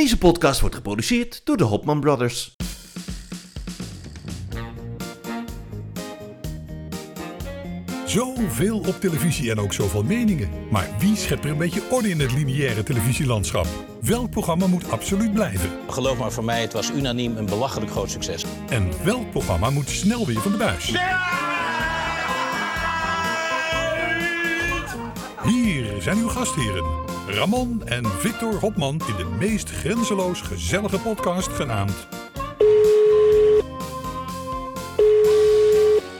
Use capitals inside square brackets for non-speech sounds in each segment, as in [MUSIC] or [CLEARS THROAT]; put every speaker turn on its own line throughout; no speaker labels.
Deze podcast wordt geproduceerd door de Hopman Brothers.
Zoveel op televisie en ook zoveel meningen. Maar wie schept er een beetje orde in het lineaire televisielandschap? Welk programma moet absoluut blijven?
Geloof maar, voor mij, het was unaniem een belachelijk groot succes.
En welk programma moet snel weer van de buis? Hier zijn uw gastheren, Ramon en Victor Hopman in de meest grenzeloos gezellige podcast genaamd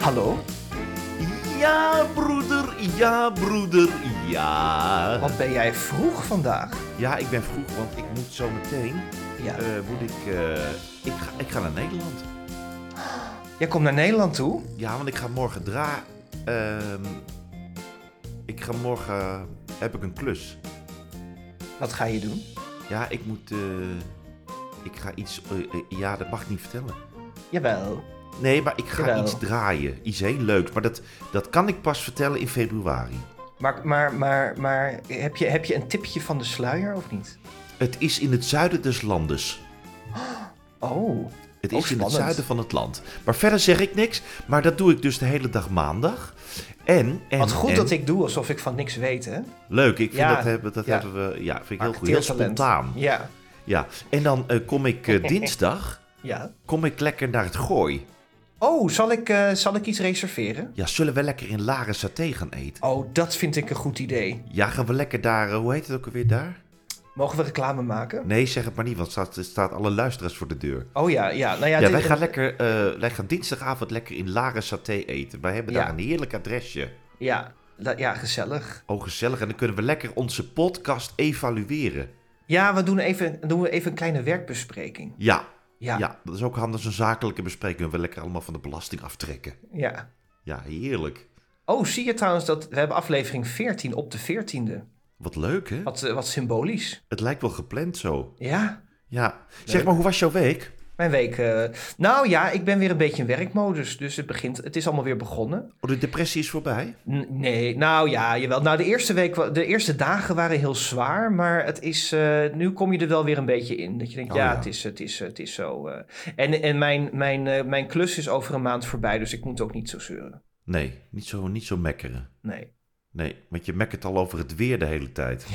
Hallo?
Ja, broeder, ja, broeder, ja.
Wat ben jij vroeg vandaag?
Ja, ik ben vroeg, want ik moet zo meteen,
Ja.
eh, moet ik, eh, ik, ga, ik ga naar Nederland.
Jij komt naar Nederland toe?
Ja, want ik ga morgen dra... ehm, ik ga morgen... Heb ik een klus.
Wat ga je doen?
Ja, ik moet... eh, ik ga iets... eh, eh, ja, dat mag ik niet vertellen.
Jawel.
Nee, maar ik ga
Jawel.
iets draaien. Iets heel leuks. Maar dat, dat kan ik pas vertellen in februari.
Maar, maar, maar, maar heb, je, heb je een tipje van de sluier of niet?
Het is in het zuiden des landes. [GASPS]
Oh.
Het is in het zuiden van het land. Maar verder zeg ik niks. Maar dat doe ik dus de hele dag maandag. En, en
Wat goed
en-
dat ik doe alsof ik van niks weet, hè?
Leuk, ik vind
Ja,
dat, hebben, dat
ja.
hebben we... Ja, vind ik heel goed. Heel spontaan.
Ja.
Ja. En dan eh, kom ik eh, [LAUGHS] dinsdag...
Ja.
kom ik lekker naar het gooi.
Oh, zal ik, eh, zal ik iets reserveren?
Ja, zullen we lekker in Laren saté gaan eten?
Oh, dat vind ik een goed idee.
Ja, gaan we lekker daar... hoe heet het ook alweer daar?
Mogen we reclame maken?
Nee, zeg het maar niet, want er staat, staat alle luisteraars voor de deur.
Oh ja, ja. Nou ja,
Ja,
dit-
wij gaan, lekker, eh, wij gaan dinsdagavond lekker in Laren saté eten. Wij hebben daar
Ja.
een heerlijk adresje.
Ja, dat- ja, gezellig.
Oh, gezellig. En dan kunnen we lekker onze podcast evalueren.
Ja, we doen even, doen we even een kleine werkbespreking.
Ja, ja.
Ja,
dat is ook handig. Een zakelijke bespreking. We lekker allemaal van de belasting aftrekken.
ja.
Ja, heerlijk.
Oh, zie je trouwens dat we hebben aflevering 14 op de 14e.
Wat leuk, hè?
Wat, eh, wat symbolisch.
Het lijkt wel gepland zo.
Ja,
Ja. Zeg maar, hoe was jouw week?
mijn week. eh, nou ja, ik ben weer een beetje in werkmodus. Dus het, begint, het is allemaal weer begonnen.
Oh, de depressie is voorbij?
N- nee, nou ja, jawel. Nou, de eerste, week, de eerste dagen waren heel zwaar. Maar het is, eh, nu kom je er wel weer een beetje in. Dat je denkt,
Oh,
ja,
ja.
Het, is, het, is, het is zo. En, en mijn, mijn, mijn klus is over een maand voorbij. Dus ik moet ook niet zo zeuren.
Nee, niet zo, niet zo mekkeren.
Nee.
Nee, want je mekkert al over het weer de hele tijd. [LAUGHS]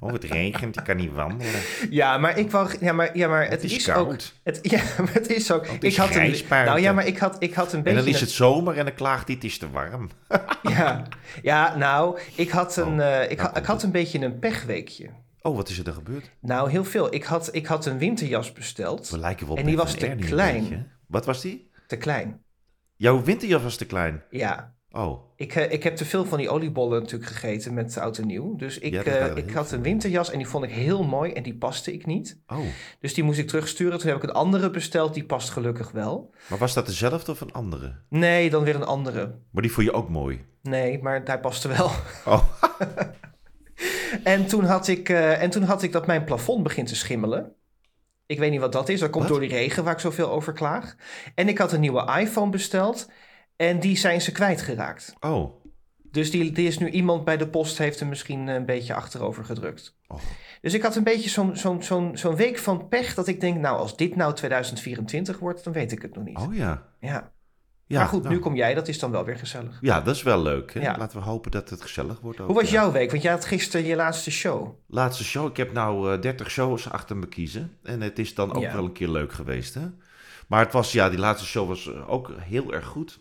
Oh, het regent, je kan niet wandelen.
Ja, maar ik wou. Ja, maar, ja, maar het,
Het is
is,
koud.
ook. Het, ja, [LAUGHS] maar het is ook.
het is
ik had een, nou ja, maar ik had, ik had een
En
beetje.
dan is het zomer en dan klaagt hij, het is te warm. [LAUGHS]
Ja, ja nou, ik had een,
Oh,
eh, ik,
nou
ha- ik had een beetje een pechweekje.
Oh, wat is er dan gebeurd?
Nou, heel veel. Ik had, ik had een winterjas besteld.
We lijken wel
En die was
en
te klein.
Wat was die?
Te klein.
Jouw winterjas was te klein.
Ja.
Oh,
Ik, eh, ik heb te veel van die oliebollen natuurlijk gegeten met oud en nieuw. Dus ik,
Ja,
eh, ik had
veel.
een winterjas en die vond ik heel mooi en die paste ik niet.
oh.
Dus die moest ik terugsturen. Toen heb ik een andere besteld, die past gelukkig wel.
Maar was dat dezelfde of een andere?
Nee, dan weer een andere.
Maar die vond je ook mooi.
Nee, maar hij paste wel. [LAUGHS]
Oh,
En toen, had ik, eh, en toen had ik dat mijn plafond begint te schimmelen. Ik weet niet wat dat is. Dat komt
Wat?
door die regen waar ik zoveel over klaag. En ik had een nieuwe iPhone besteld. En die zijn ze kwijtgeraakt.
oh.
Dus die, die is nu iemand bij de post heeft hem misschien een beetje achterover gedrukt.
Oh.
Dus ik had een beetje zo'n zo'n zo'n zo'n week van pech dat ik denk, nou als dit nou 2024 wordt, dan weet ik het nog niet.
Oh ja.
Ja.
ja
maar goed,
nou.
nu kom jij, dat is dan wel weer gezellig.
Ja, dat is wel leuk. Hè?
Ja.
Laten we hopen dat het gezellig wordt. Ook,
Hoe was
ja.
jouw week? Want jij had gisteren je laatste show.
Laatste show. Ik heb nou eh 30 shows achter me kiezen. En het is dan ook wel een keer leuk geweest. Hè? Maar het was, ja, die laatste show was eh, ook heel erg goed.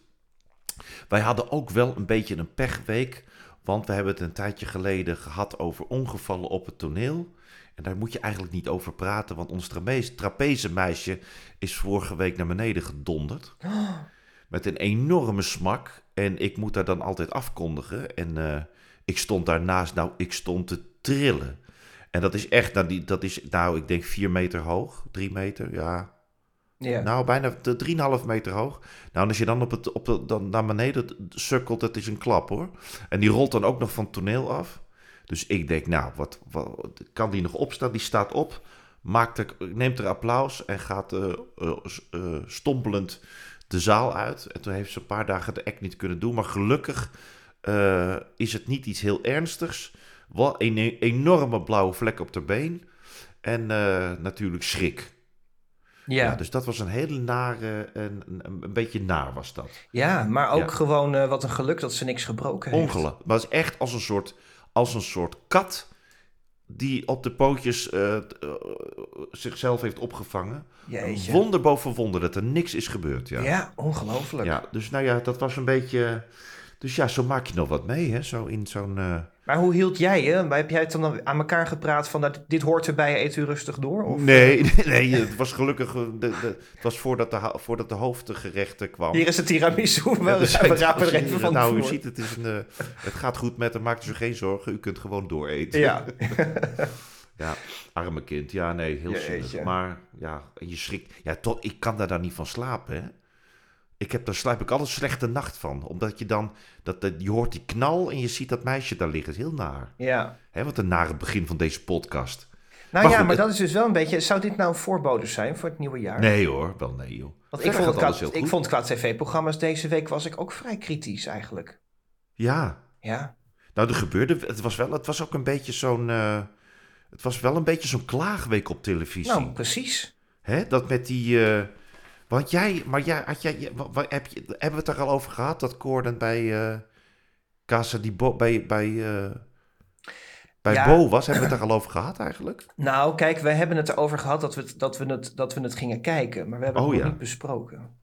Wij hadden ook wel een beetje een pechweek. Want we hebben het een tijdje geleden gehad over ongevallen op het toneel. En daar moet je eigenlijk niet over praten. Want ons trapeze- trapezemeisje is vorige week naar beneden gedonderd. [GASPS] Met een enorme smak. En ik moet daar dan altijd afkondigen. En eh, ik stond daarnaast, nou, ik stond te trillen. En dat is echt, nou, die, dat is, nou, ik denk vier meter hoog. Drie meter, ja. Nou, bijna de- drieënhalf meter hoog. Nou, en als je dan, op het, op de, dan naar beneden sukkelt, dat is een klap hoor. En die rolt dan ook nog van het toneel af. Dus ik denk, nou, wat, wat kan die nog opstaan? Die staat op, maakt er, neemt er applaus en gaat eh, eh, eh, stompelend de zaal uit. En toen heeft ze een paar dagen de act niet kunnen doen. Maar gelukkig is het niet iets heel ernstigs. Wel een e- enorme blauwe vlek op haar been. En natuurlijk schrik.
Ja,
Ja, dus dat was een hele nare, een, een, een beetje naar was dat.
ja maar ook
Ja.
gewoon eh, wat een geluk dat ze niks gebroken heeft.
Ongeluk. Maar het is echt als een soort, als een soort kat die op de pootjes eh, eh, zichzelf heeft opgevangen.
Jeetje.
Wonder boven wonder dat er niks is gebeurd. Ja.
Ja, ongelooflijk.
ja, dus nou ja, dat was een beetje... Dus ja, zo maak je nog wat mee, hè? Zo in zo'n... eh,
Maar hoe hield jij je? Heb jij het dan aan elkaar gepraat van dat dit hoort erbij, eet u rustig door? Of,
Nee, nee, [LAUGHS] nee, het was gelukkig... eh, De, de, het was voordat de, voordat de hoofdgerechten kwam.
Hier is het tiramisu. We,
Ja, dus-
we rapen er even van
nou, u ziet, het, is een, eh, het gaat goed met hem, maakt u zich geen zorgen. U kunt gewoon dooreten.
Ja. [LAUGHS]
Ja, arme kind. Ja, nee, heel zielig. Maar ja, je schrikt. Ja, toch, ik kan daar dan niet van slapen, hè. Ik heb, daar slaap ik altijd slechte nacht van. Omdat je dan, dat, dat, je hoort die knal en je ziet dat meisje daar liggen. Is heel naar.
ja.
Hè, wat een nare begin van deze podcast.
Nou
Maar
ja,
goed,
maar
het-
dat is dus wel een beetje... Zou dit nou een voorbode zijn voor het nieuwe jaar?
Nee hoor, wel nee joh.
Want ik vond, het qua, ik vond qua tv-programma's deze week was ik ook vrij kritisch eigenlijk.
Ja,
Ja.
nou er gebeurde, het was wel, het was ook een beetje zo'n, eh, het was wel een beetje zo'n klaagweek op televisie.
Nou, precies.
Hè, dat met die. eh, want jij, maar jij, had jij, heb je, hebben we het er al over gehad dat Gordon bij eh Casa di Bo, bij, bij, eh, bij
Ja.
Bo was? Hebben we het er al over gehad eigenlijk?
Nou, kijk, we hebben het erover gehad dat we het, dat we het, dat we het gingen kijken. Maar we hebben
Oh,
het
ja.
niet besproken.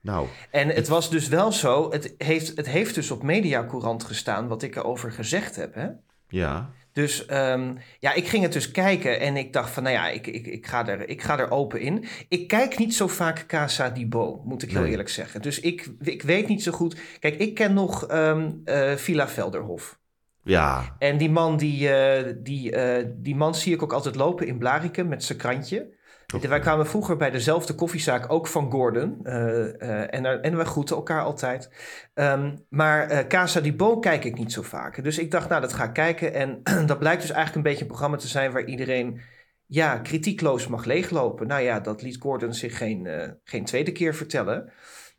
Nou,
En het was dus wel zo, het heeft, het heeft dus op Mediacourant gestaan wat ik erover gezegd heb. Hè?
ja.
Dus ehm, ja, ik ging het dus kijken en ik dacht van, nou ja, ik, ik, ik, ga er, ik ga er open in. Ik kijk niet zo vaak Casa di Bo, moet ik heel
Nee.
eerlijk zeggen. Dus ik, ik weet niet zo goed. Kijk, ik ken nog eh, Villa Velderhof.
Ja.
En die man, die, eh, die, eh, die man zie ik ook altijd lopen in Blarikum met zijn krantje. Wij kwamen vroeger bij dezelfde koffiezaak, ook van Gordon. eh, eh, en, en we groeten elkaar altijd. Ehm, maar eh, Casa di Bo kijk ik niet zo vaak. Dus ik dacht, nou, dat ga ik kijken. En [CLEARS THROAT] dat blijkt dus eigenlijk een beetje een programma te zijn... waar iedereen ja, kritiekloos mag leeglopen. Nou ja, dat liet Gordon zich geen, geen tweede keer vertellen.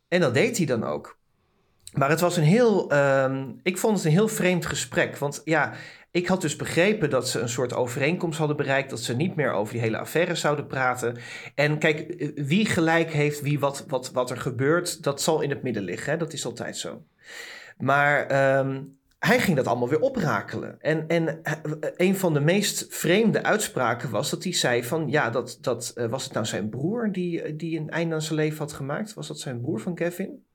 En dat deed hij dan ook. Maar het was een heel... ehm, ik vond het een heel vreemd gesprek. Want ja, ik had dus begrepen dat ze een soort overeenkomst hadden bereikt... dat ze niet meer over die hele affaire zouden praten. En kijk, eh, wie gelijk heeft, wie wat, wat, wat er gebeurt... dat zal in het midden liggen, hè? dat is altijd zo. Maar ehm, hij ging dat allemaal weer oprakelen. En, en eh, een van de meest vreemde uitspraken was dat hij zei van... ja, dat, dat, eh, was het nou zijn broer die, die een einde aan zijn leven had gemaakt? Was dat zijn broer van Kevin?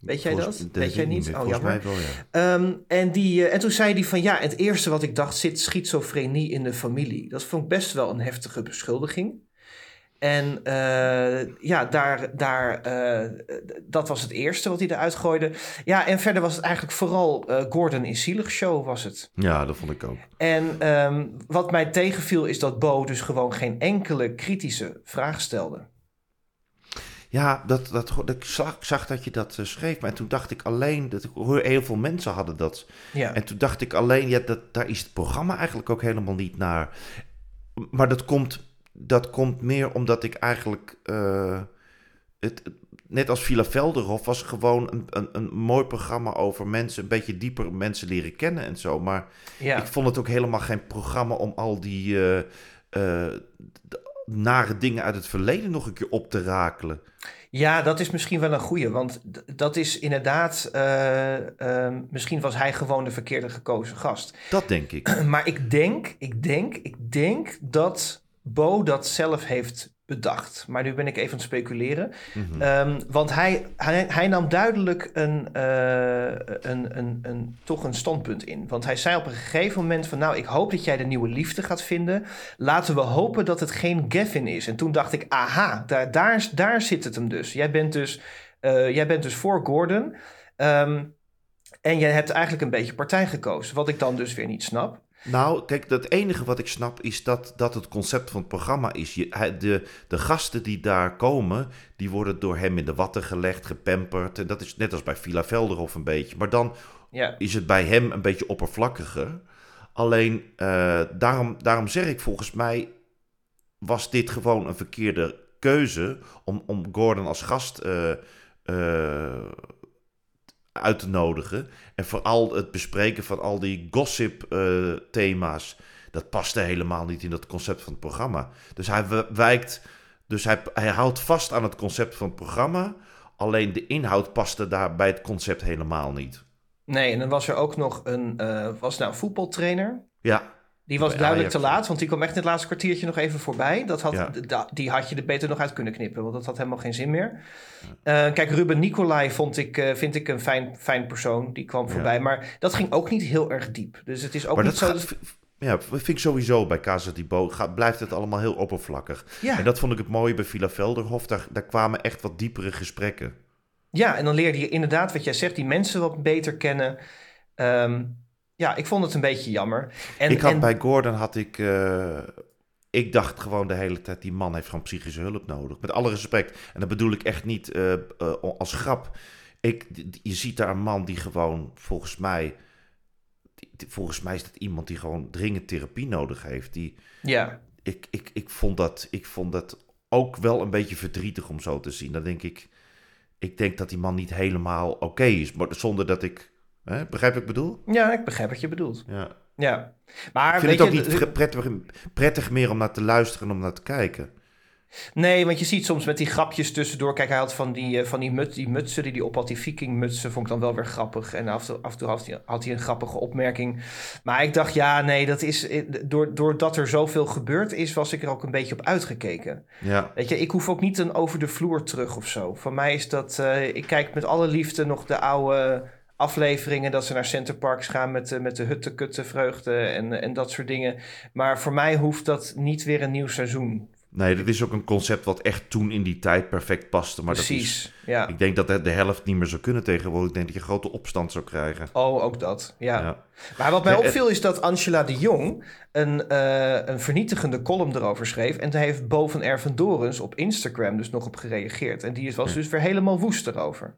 Weet jij
Volgens-
dat? Weet jij niet? Oh, jammer.
wel, ja.
Ehm, en, die, eh, en toen zei hij van ja, het eerste wat ik dacht zit schizofrenie in de familie. Dat vond ik best wel een heftige beschuldiging. En eh, ja, daar, daar, eh, dat was het eerste wat hij eruit gooide. Ja, en verder was het eigenlijk vooral Gordon in Zielig Show was het.
Ja, dat vond ik ook.
En ehm, wat mij tegenviel is dat Bo dus gewoon geen enkele kritische vraag stelde.
Ja, dat, dat, ik zag, ik zag dat je dat eh, schreef, maar toen dacht ik alleen, dat ik hoor heel veel mensen hadden dat.
Ja,
En toen dacht ik alleen, ja, dat, daar is het programma eigenlijk ook helemaal niet naar. Maar dat komt, dat komt meer omdat ik eigenlijk, eh, het, net als Villa Velderhof, was gewoon een, een, een mooi programma over mensen, een beetje dieper mensen leren kennen en zo. Maar
ja.
ik vond het ook helemaal geen programma om al die eh, nare dingen uit het verleden nog een keer op te rakelen.
Ja, dat is misschien wel een goeie. Want dat is inderdaad. eh, ehm, misschien was hij gewoon de verkeerde gekozen gast.
Dat denk ik. [CLEARS THROAT]
Maar ik denk, ik denk, ik denk dat Bo dat zelf heeft bedacht. Maar nu ben ik even aan het speculeren.
Mhm.
Ehm, want hij, hij, hij nam duidelijk een, eh, een, een, een, toch een standpunt in. Want hij zei op een gegeven moment van... nou, ik hoop dat jij de nieuwe liefde gaat vinden. Laten we hopen dat het geen Gavin is. En toen dacht ik, aha, daar, daar, daar zit het hem dus. Jij bent dus, eh, jij bent dus voor Gordon. Ehm, en jij hebt eigenlijk een beetje partij gekozen. Wat ik dan dus weer niet snap.
Nou, kijk, het enige wat ik snap is dat, dat het concept van het programma is. Je, de, de gasten die daar komen, die worden door hem in de watten gelegd, gepamperd. En dat is net als bij Villa Velderhof een beetje. Maar dan
Ja,
is het bij hem een beetje oppervlakkiger. Alleen, eh, daarom, daarom zeg ik volgens mij, was dit gewoon een verkeerde keuze om, om Gordon als gast eh, eh, uit te nodigen. En vooral het bespreken van al die gossip eh, thema's. dat paste helemaal niet in dat concept van het programma. Dus hij wijkt, dus hij, hij houdt vast aan het concept van het programma. Alleen de inhoud paste daar bij het concept helemaal niet.
Nee, en dan was er ook nog een, eh, was nou een voetbaltrainer.
Ja,
Die was duidelijk te laat, want die kwam echt in het laatste kwartiertje nog even voorbij. Dat had,
Ja.
d- da- die had je er beter nog uit kunnen knippen, want dat had helemaal geen zin meer. Eh, kijk, Ruben Nicolai vond ik, eh, vind ik een fijn, fijn persoon. Die kwam voorbij, maar dat ging ook niet heel erg diep. Dus het is ook
maar
niet
dat
zo...
gaat, ja, vind ik sowieso bij Casa gaat, blijft het allemaal heel oppervlakkig.
ja.
En dat vond ik het mooie bij Villa Velderhof. Daar, daar kwamen echt wat diepere gesprekken.
ja, en dan leerde je inderdaad wat jij zegt, die mensen wat beter kennen. Ehm, ja, ik vond het een beetje jammer. En,
ik had
en-
bij Gordon had ik. eh, ik dacht gewoon de hele tijd: die man heeft gewoon psychische hulp nodig. Met alle respect. En dat bedoel ik echt niet eh, eh, als grap. Ik, je ziet daar een man die gewoon, volgens mij. die- die- volgens mij is dat iemand die gewoon dringend therapie nodig heeft. Die,
ja,
ik, ik, ik, vond dat, ik vond dat ook wel een beetje verdrietig om zo te zien. Dan denk ik. Ik denk dat die man niet helemaal oké is. Maar zonder dat ik. Hè, begrijp wat ik bedoel?
ja, ik begrijp wat je bedoelt.
Ja.
Ja, maar
Ik
weet
vind het ook
je,
niet prettig, prettig meer om naar te luisteren en om naar te kijken.
Nee, want je ziet soms met die grapjes tussendoor. Kijk, hij had van die, eh, van die, mut, die mutsen die hij op had, die vikingmutsen, vond ik dan wel weer grappig. En af en toe, af en toe had, hij, had hij een grappige opmerking. Maar ik dacht, ja, nee, dat is. eh, door- Doordat er zoveel gebeurd is, was ik er ook een beetje op uitgekeken.
Ja,
Weet je, ik hoef ook niet een over de vloer terug of zo. Voor mij is dat. eh, ik kijk met alle liefde nog de oude afleveringen dat ze naar Centerparks gaan met, de- met de hutte, kutte, vreugde en, en dat soort dingen. Maar voor mij hoeft dat niet weer een nieuw seizoen.
nee, dat is ook een concept wat echt toen in die tijd perfect paste. Maar dat is,
Precies. Ja.
ik denk dat de, de helft niet meer zou kunnen tegenwoordig. Ik denk dat je grote opstand zou krijgen.
Oh, ook dat. Ja.
Ja.
Maar wat mij opviel is dat Angela de Jong een, eh, een vernietigende column erover schreef. En daar heeft Bo van Erven Dorens op Instagram dus nog op gereageerd. En die was dus weer helemaal woest erover.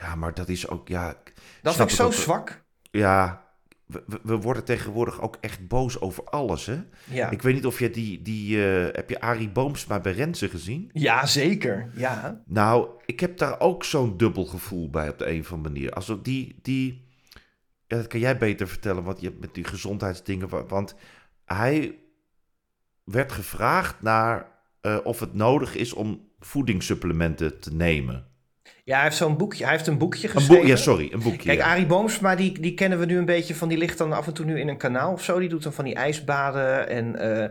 Ja, maar dat is ook, ja...
Dat
snap
vind ik zo
ook.
zwak.
Ja, we, we- worden tegenwoordig ook echt boos over alles, hè?
Ja.
Ik weet niet of je die... die eh, heb je Arie Boomsma bij Renze gezien?
ja, zeker. Ja.
Nou, ik heb daar ook zo'n dubbel gevoel bij op de een of andere manier. Also die, die, ja, dat kan jij beter vertellen, want je hebt met die gezondheidsdingen, wa- want hij werd gevraagd naar eh, of het nodig is om voedingssupplementen te nemen.
Ja, hij heeft zo'n boekje. Hij heeft een boekje
Een
geschreven.
boek, ja, sorry, een boekje.
Kijk,
ja.
Arie Boomsma, die, die kennen we nu een beetje van... die ligt dan af en toe nu in een kanaal of zo. Die doet dan van die ijsbaden en... eh,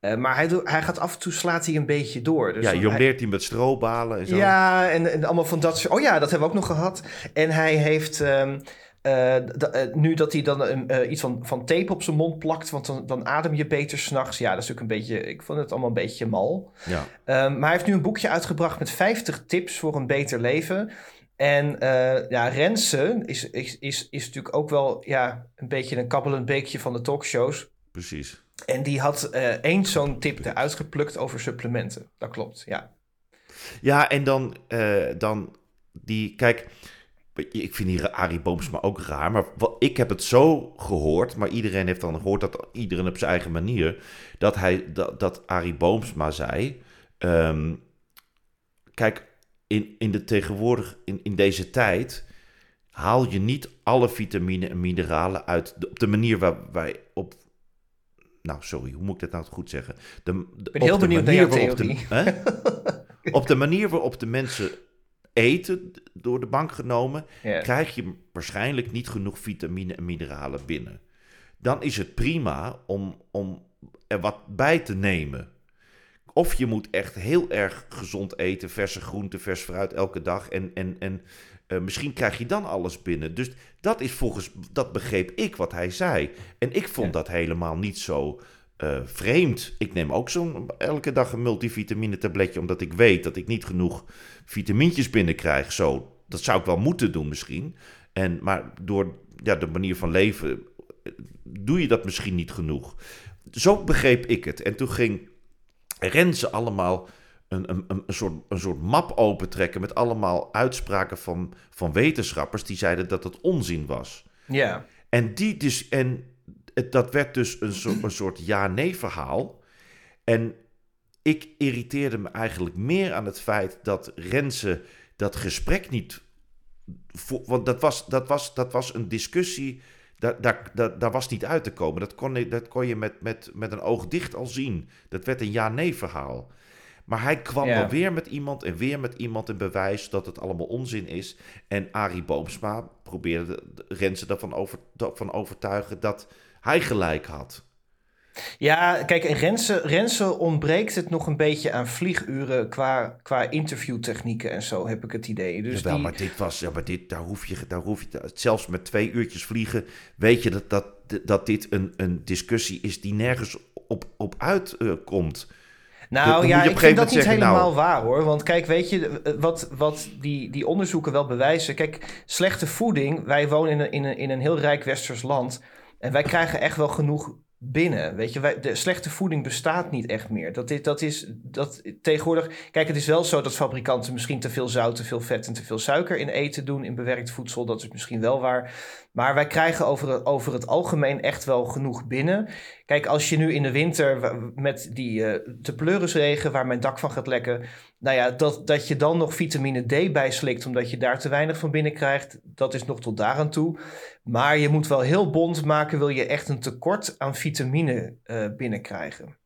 eh, maar hij, doet, hij gaat af en toe slaat hij een beetje door. Dus
ja, jongleert hij met strobalen en zo.
Ja, en, en allemaal van dat soort... Oh ja, dat hebben we ook nog gehad. En hij heeft... ehm, eh, eh, nu dat hij dan eh, iets van, van tape op zijn mond plakt... want dan, dan adem je beter s'nachts. Ja, dat is ook een beetje... Ik vond het allemaal een beetje mal.
Ja.
Ehm, maar hij heeft nu een boekje uitgebracht met 50 tips voor een beter leven. En ja, Rensen is, is, is, is natuurlijk ook wel ja, een beetje een kabbelend beekje van de talkshows.
precies.
En die had één zo'n tip eruit geplukt over supplementen. Dat klopt, ja.
Ja, en dan, dan die, kijk, ik vind die Arie Boomsma ook raar, maar wat, ik heb het zo gehoord, maar iedereen heeft dan gehoord dat iedereen op zijn eigen manier, dat hij, dat, dat Arie Boomsma zei, ehm, kijk, in, in de tegenwoordig, in, in deze tijd, haal je niet alle vitamine en mineralen uit de, op de manier waar wij op nou, sorry, hoe moet ik dat nou goed zeggen? De, de,
ben heel
op de
benieuwd naar
waarop de- hè? [LAUGHS] op de manier waarop de mensen eten, door de bank genomen, krijg je waarschijnlijk niet genoeg vitamine en mineralen binnen. Dan is het prima om, om er wat bij te nemen. Of je moet echt heel erg gezond eten, verse groenten, vers fruit elke dag. En, en, en eh, misschien krijg je dan alles binnen. Dus dat is volgens, dat begreep ik wat hij zei. En ik vond
Ja.
dat helemaal niet zo eh, vreemd. Ik neem ook zo'n elke dag een multivitamine tabletje, omdat ik weet dat ik niet genoeg vitamintjes binnenkrijg. Zo, dat zou ik wel moeten doen misschien. En, maar door ja, de manier van leven eh, doe je dat misschien niet genoeg. Zo begreep ik het. En toen ging Renze allemaal een, een, een, een soort, een soort map opentrekken met allemaal uitspraken van, van wetenschappers die zeiden dat het onzin was.
ja.
En, die dus, en het, dat werd dus een, soort een soort ja-nee verhaal. En ik irriteerde me eigenlijk meer aan het feit dat Renze dat gesprek niet... want dat was, dat, was, dat was een discussie Daar, daar, daar, daar was niet uit te komen. Dat kon, je- dat kon je met, met, met een oog dicht al zien. Dat werd een ja-nee verhaal. Maar hij kwam
Ja.
wel weer met iemand en weer met iemand en bewijs dat het allemaal onzin is. En Arie Boomsma probeerde de- de Renze ervan over, van overtuigen dat hij gelijk had.
Ja, kijk, en Rensen, Rensen ontbreekt het nog een beetje aan vlieguren qua, qua interviewtechnieken en zo, heb ik het idee. Dus
Jawel,
die,
maar dit was, ja, maar dit, daar hoef je, daar hoef je, zelfs met twee uurtjes vliegen, weet je dat, dat, dat dit een, een discussie is die nergens op, op uitkomt. Dan
Nou
moet je
ja, ik vind dat niet
zeggen,
helemaal
nou-
waar hoor. Want kijk, weet je, eh, wat, wat die, die onderzoeken wel bewijzen. Kijk, slechte voeding. Wij wonen in een, in, een, in een heel rijk westers land. En wij krijgen echt wel genoeg binnen. Weet je, wij, de slechte voeding bestaat niet echt meer. Dat is, dat is dat tegenwoordig. Kijk, het is wel zo dat fabrikanten misschien te veel zout, te veel vet en te veel suiker in eten doen in bewerkt voedsel. Dat is misschien wel waar. Maar wij krijgen over over het algemeen echt wel genoeg binnen. Kijk, als je nu in de winter met die eh de pleurisregen waar mijn dak van gaat lekken, nou ja, dat, dat je dan nog vitamine D bijslikt omdat je daar te weinig van binnen krijgt, dat is nog tot daaraan toe. Maar je moet wel heel bond maken, wil je echt een tekort aan vitamine eh binnenkrijgen.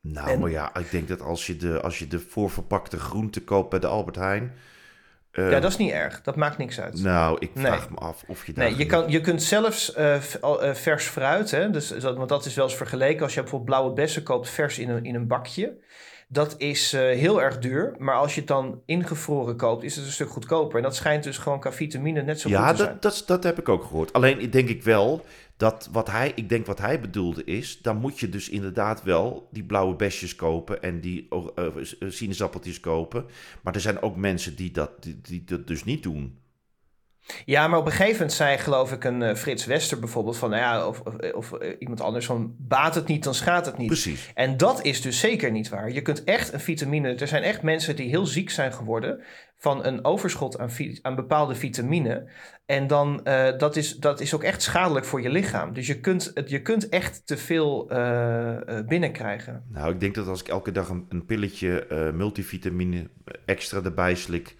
Nou,
En-
maar ja, ik denk dat als je de, als je de voorverpakte groente koopt bij de Albert Heijn. eh,
ja, dat is niet erg. Dat maakt niks uit.
Nou, ik
Nee.
vraag me af of je daar.
Nee, je, kan, je kunt zelfs eh, vers fruit, hè, dus, dat, want dat is wel eens vergeleken. Als je bijvoorbeeld blauwe bessen koopt vers in een, in een bakje, dat is eh, heel erg duur. Maar als je het dan ingevroren koopt, is het een stuk goedkoper. En dat schijnt dus gewoon qua vitamine net zo
ja,
goed te zijn.
dat, dat, dat heb ik ook gehoord. Alleen denk ik wel dat wat hij, ik denk wat hij bedoelde is, dan moet je dus inderdaad wel die blauwe besjes kopen en die eh, eh, sinaasappeltjes kopen. Maar er zijn ook mensen die dat, die, die dat dus niet doen.
Ja, maar op een gegeven moment zei, geloof ik, een eh, Frits Wester bijvoorbeeld van, nou ja, of, of, of, eh, iemand anders van, baat het niet, dan schaadt het niet.
Precies.
En dat is dus zeker niet waar. Je kunt echt een vitamine. Er zijn echt mensen die heel ziek zijn geworden van een overschot aan, aan bepaalde vitamine. En dan uh, dat is dat is ook echt schadelijk voor je lichaam. Dus je kunt, het, je kunt echt te veel binnenkrijgen.
Nou, ik denk dat als ik elke dag een, een pilletje multivitamine extra erbij slik,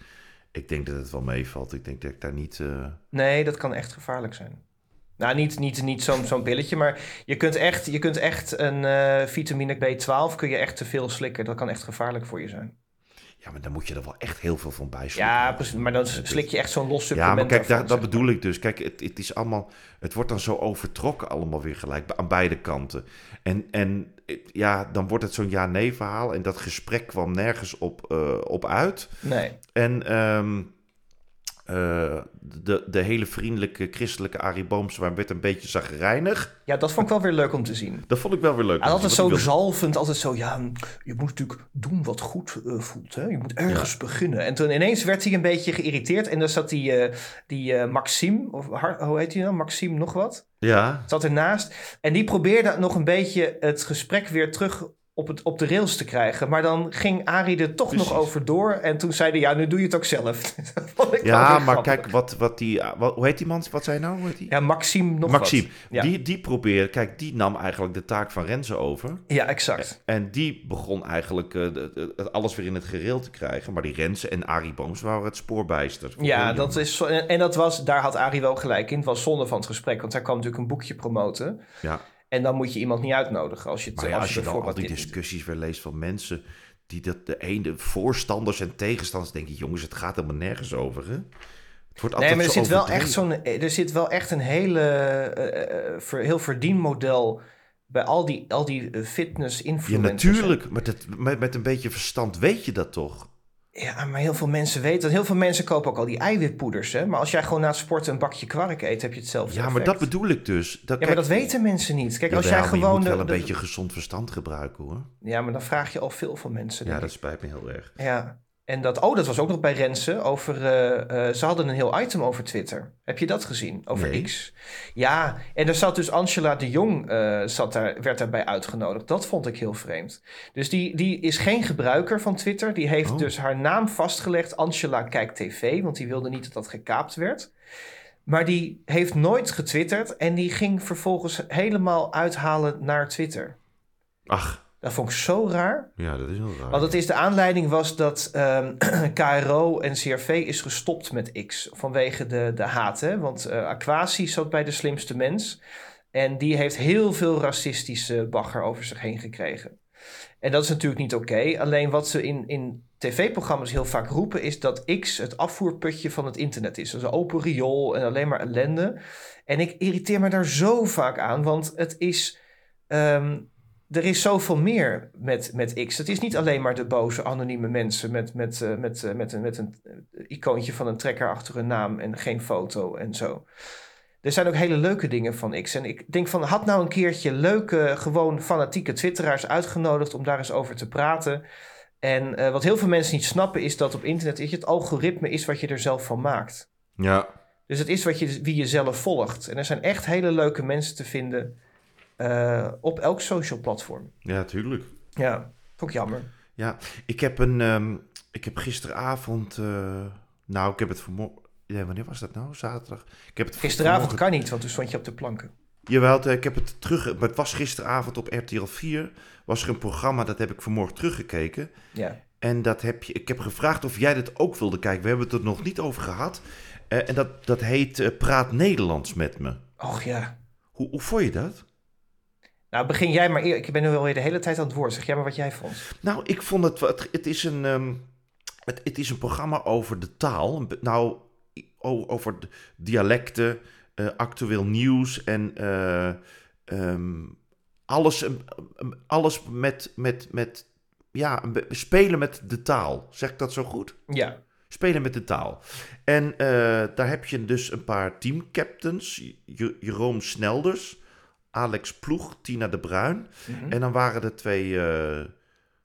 ik denk dat het wel meevalt. Ik denk dat ik daar niet. Uh...
Nee, dat kan echt gevaarlijk zijn. Nou, niet, niet, niet zo'n zo'n pilletje, maar je kunt echt, je kunt echt een uh, vitamine B12 kun je echt te veel slikken. Dat kan echt gevaarlijk voor je zijn.
Ja, maar dan moet je er wel echt heel veel van bij slikken.
Ja, precies. Maar dan slik je echt zo'n los supplement.
Ja, maar kijk,
daarvan,
daar, dat bedoel ik dus. Kijk, het, het is allemaal... Het wordt dan zo overtrokken allemaal weer gelijk, aan beide kanten. En, en ja, dan wordt het zo'n ja-nee verhaal. En dat gesprek kwam nergens op, uh, op uit.
Nee.
En... Um, uh, de, de hele vriendelijke christelijke Arie Boomsma werd een beetje zagrijnig.
Ja, dat vond ik wel weer leuk om te zien.
Dat vond ik wel weer leuk.
Hij altijd zo wil... zalvend, altijd zo, ja, je moet natuurlijk doen wat goed uh, voelt. Hè? Je moet ergens ja. beginnen. En toen ineens werd hij een beetje geïrriteerd. En dan zat die, uh, die Maxime, of hoe heet hij nou? Maxime nog wat?
Ja.
Zat ernaast. En die probeerde nog een beetje het gesprek weer terug op, het, op de rails te krijgen. Maar dan ging Arie er toch Precies. nog over door. En toen zei hij, ja, nu doe je het ook zelf. [LAUGHS]
ja, maar grappig. kijk, wat, wat die, wat, hoe heet die man? Wat zei je nou? Hoe heet die?
Ja, Maxime nog
Maxime.
Ja.
Die, die probeerde, kijk, die nam eigenlijk de taak van Renze over.
Ja, exact.
En die begon eigenlijk uh, de, alles weer in het gereel te krijgen. Maar die Renze en Arie Booms waren het spoorbijster.
Ja, dat is zo, en dat was, daar had Arie wel gelijk in. Het was zonde van het gesprek, want hij kwam natuurlijk een boekje promoten.
Ja.
En dan moet je iemand niet uitnodigen als je het
maar ja,
als,
als je,
je
dan al die discussies weer leest van mensen die dat de ene voorstanders en tegenstanders denk je, jongens, het gaat helemaal nergens over. Hè? Het wordt
nee, maar er zit wel echt zo'n, er zit wel echt een hele uh, ver, heel verdienmodel bij al die, al die fitness influencers.
Ja, natuurlijk, het, met, met een beetje verstand weet je dat toch.
Ja, maar heel veel mensen weten dat. Heel veel mensen kopen ook al die eiwitpoeders. Hè? Maar als jij gewoon na het sporten een bakje kwark eet, heb je hetzelfde.
Ja,
effect.
maar dat bedoel ik dus. Dat,
ja, kijk, maar dat weten mensen niet. Kijk,
ja,
als jij gewoon.
Je moet wel een
de,
beetje gezond verstand gebruiken hoor.
Ja, maar dan vraag je al veel van mensen.
Ja, dat spijt me heel erg.
Ja. En dat, oh, dat was ook nog bij Rensen. Over, uh, uh, ze hadden een heel item over Twitter. Heb je dat gezien? Over
nee.
X. Ja, en er zat dus Angela de Jong, uh, zat daar, werd daarbij uitgenodigd. Dat vond ik heel vreemd. Dus die, die is geen gebruiker van Twitter. Die heeft oh. dus haar naam vastgelegd. Angela kijkt tv, want die wilde niet dat dat gekaapt werd. Maar die heeft nooit getwitterd. En die ging vervolgens helemaal uithalen naar Twitter.
Ach.
Dat vond ik zo raar.
Ja, dat is heel raar.
Want het is de aanleiding was dat ehm, [CLEARS THROAT] KRO en CRV is gestopt met X vanwege de, de haat. Hè? Want eh Aquasi zat bij de slimste mens. En die heeft heel veel racistische bagger over zich heen gekregen. En dat is natuurlijk niet oké. Alleen wat ze in, in tv-programma's heel vaak roepen... is dat X het afvoerputje van het internet is. Dus een open riool en alleen maar ellende. En ik irriteer me daar zo vaak aan, want het is... ehm, er is zoveel meer met, met X. Het is niet alleen maar de boze anonieme mensen met, met, eh, met, eh, met, een, met een eh, icoontje van een trekker achter hun naam en geen foto en zo. Er zijn ook hele leuke dingen van X. En ik denk van, had nou een keertje leuke, gewoon fanatieke twitteraars uitgenodigd om daar eens over te praten. En wat heel veel mensen niet snappen is dat op internet is het algoritme is wat je er zelf van maakt.
Ja,
Dus het is wat je, wie je zelf volgt. En er zijn echt hele leuke mensen te vinden eh, op elk social platform.
ja, tuurlijk.
Ja, vond ik jammer.
Ja, ik heb een. ehm, ik heb gisteravond. eh, nou, ik heb het vanmorgen. Ja, wanneer was dat nou? Zaterdag. Ik heb het
Gisteravond
vanmorgen-
kan niet, want toen stond je op de planken.
Jawel, eh, ik heb het terug. Maar het was gisteravond op RTL 4. Was er een programma, dat heb ik vanmorgen teruggekeken.
Ja.
En dat heb je, ik heb gevraagd of jij dat ook wilde kijken. We hebben het er nog niet over gehad. Eh, en dat, dat heet Praat Nederlands met me.
Och ja.
Hoe, hoe vond je dat?
Nou, begin jij maar. Ik ben nu alweer de hele tijd aan het woord. Zeg jij maar wat jij vond.
Nou, ik vond het. Het, het, is, een, ehm, het, het is een programma over de taal. Nou, over dialecten, eh, actueel nieuws en eh, ehm, alles, em, alles met, met, met. Ja, spelen met de taal. Zeg ik dat zo goed?
Ja.
Spelen met de taal. En eh, daar heb je dus een paar teamcaptains. Jeroen Snelders, Alex Ploeg, Tina de Bruin.
Mhm.
En dan waren er twee eh,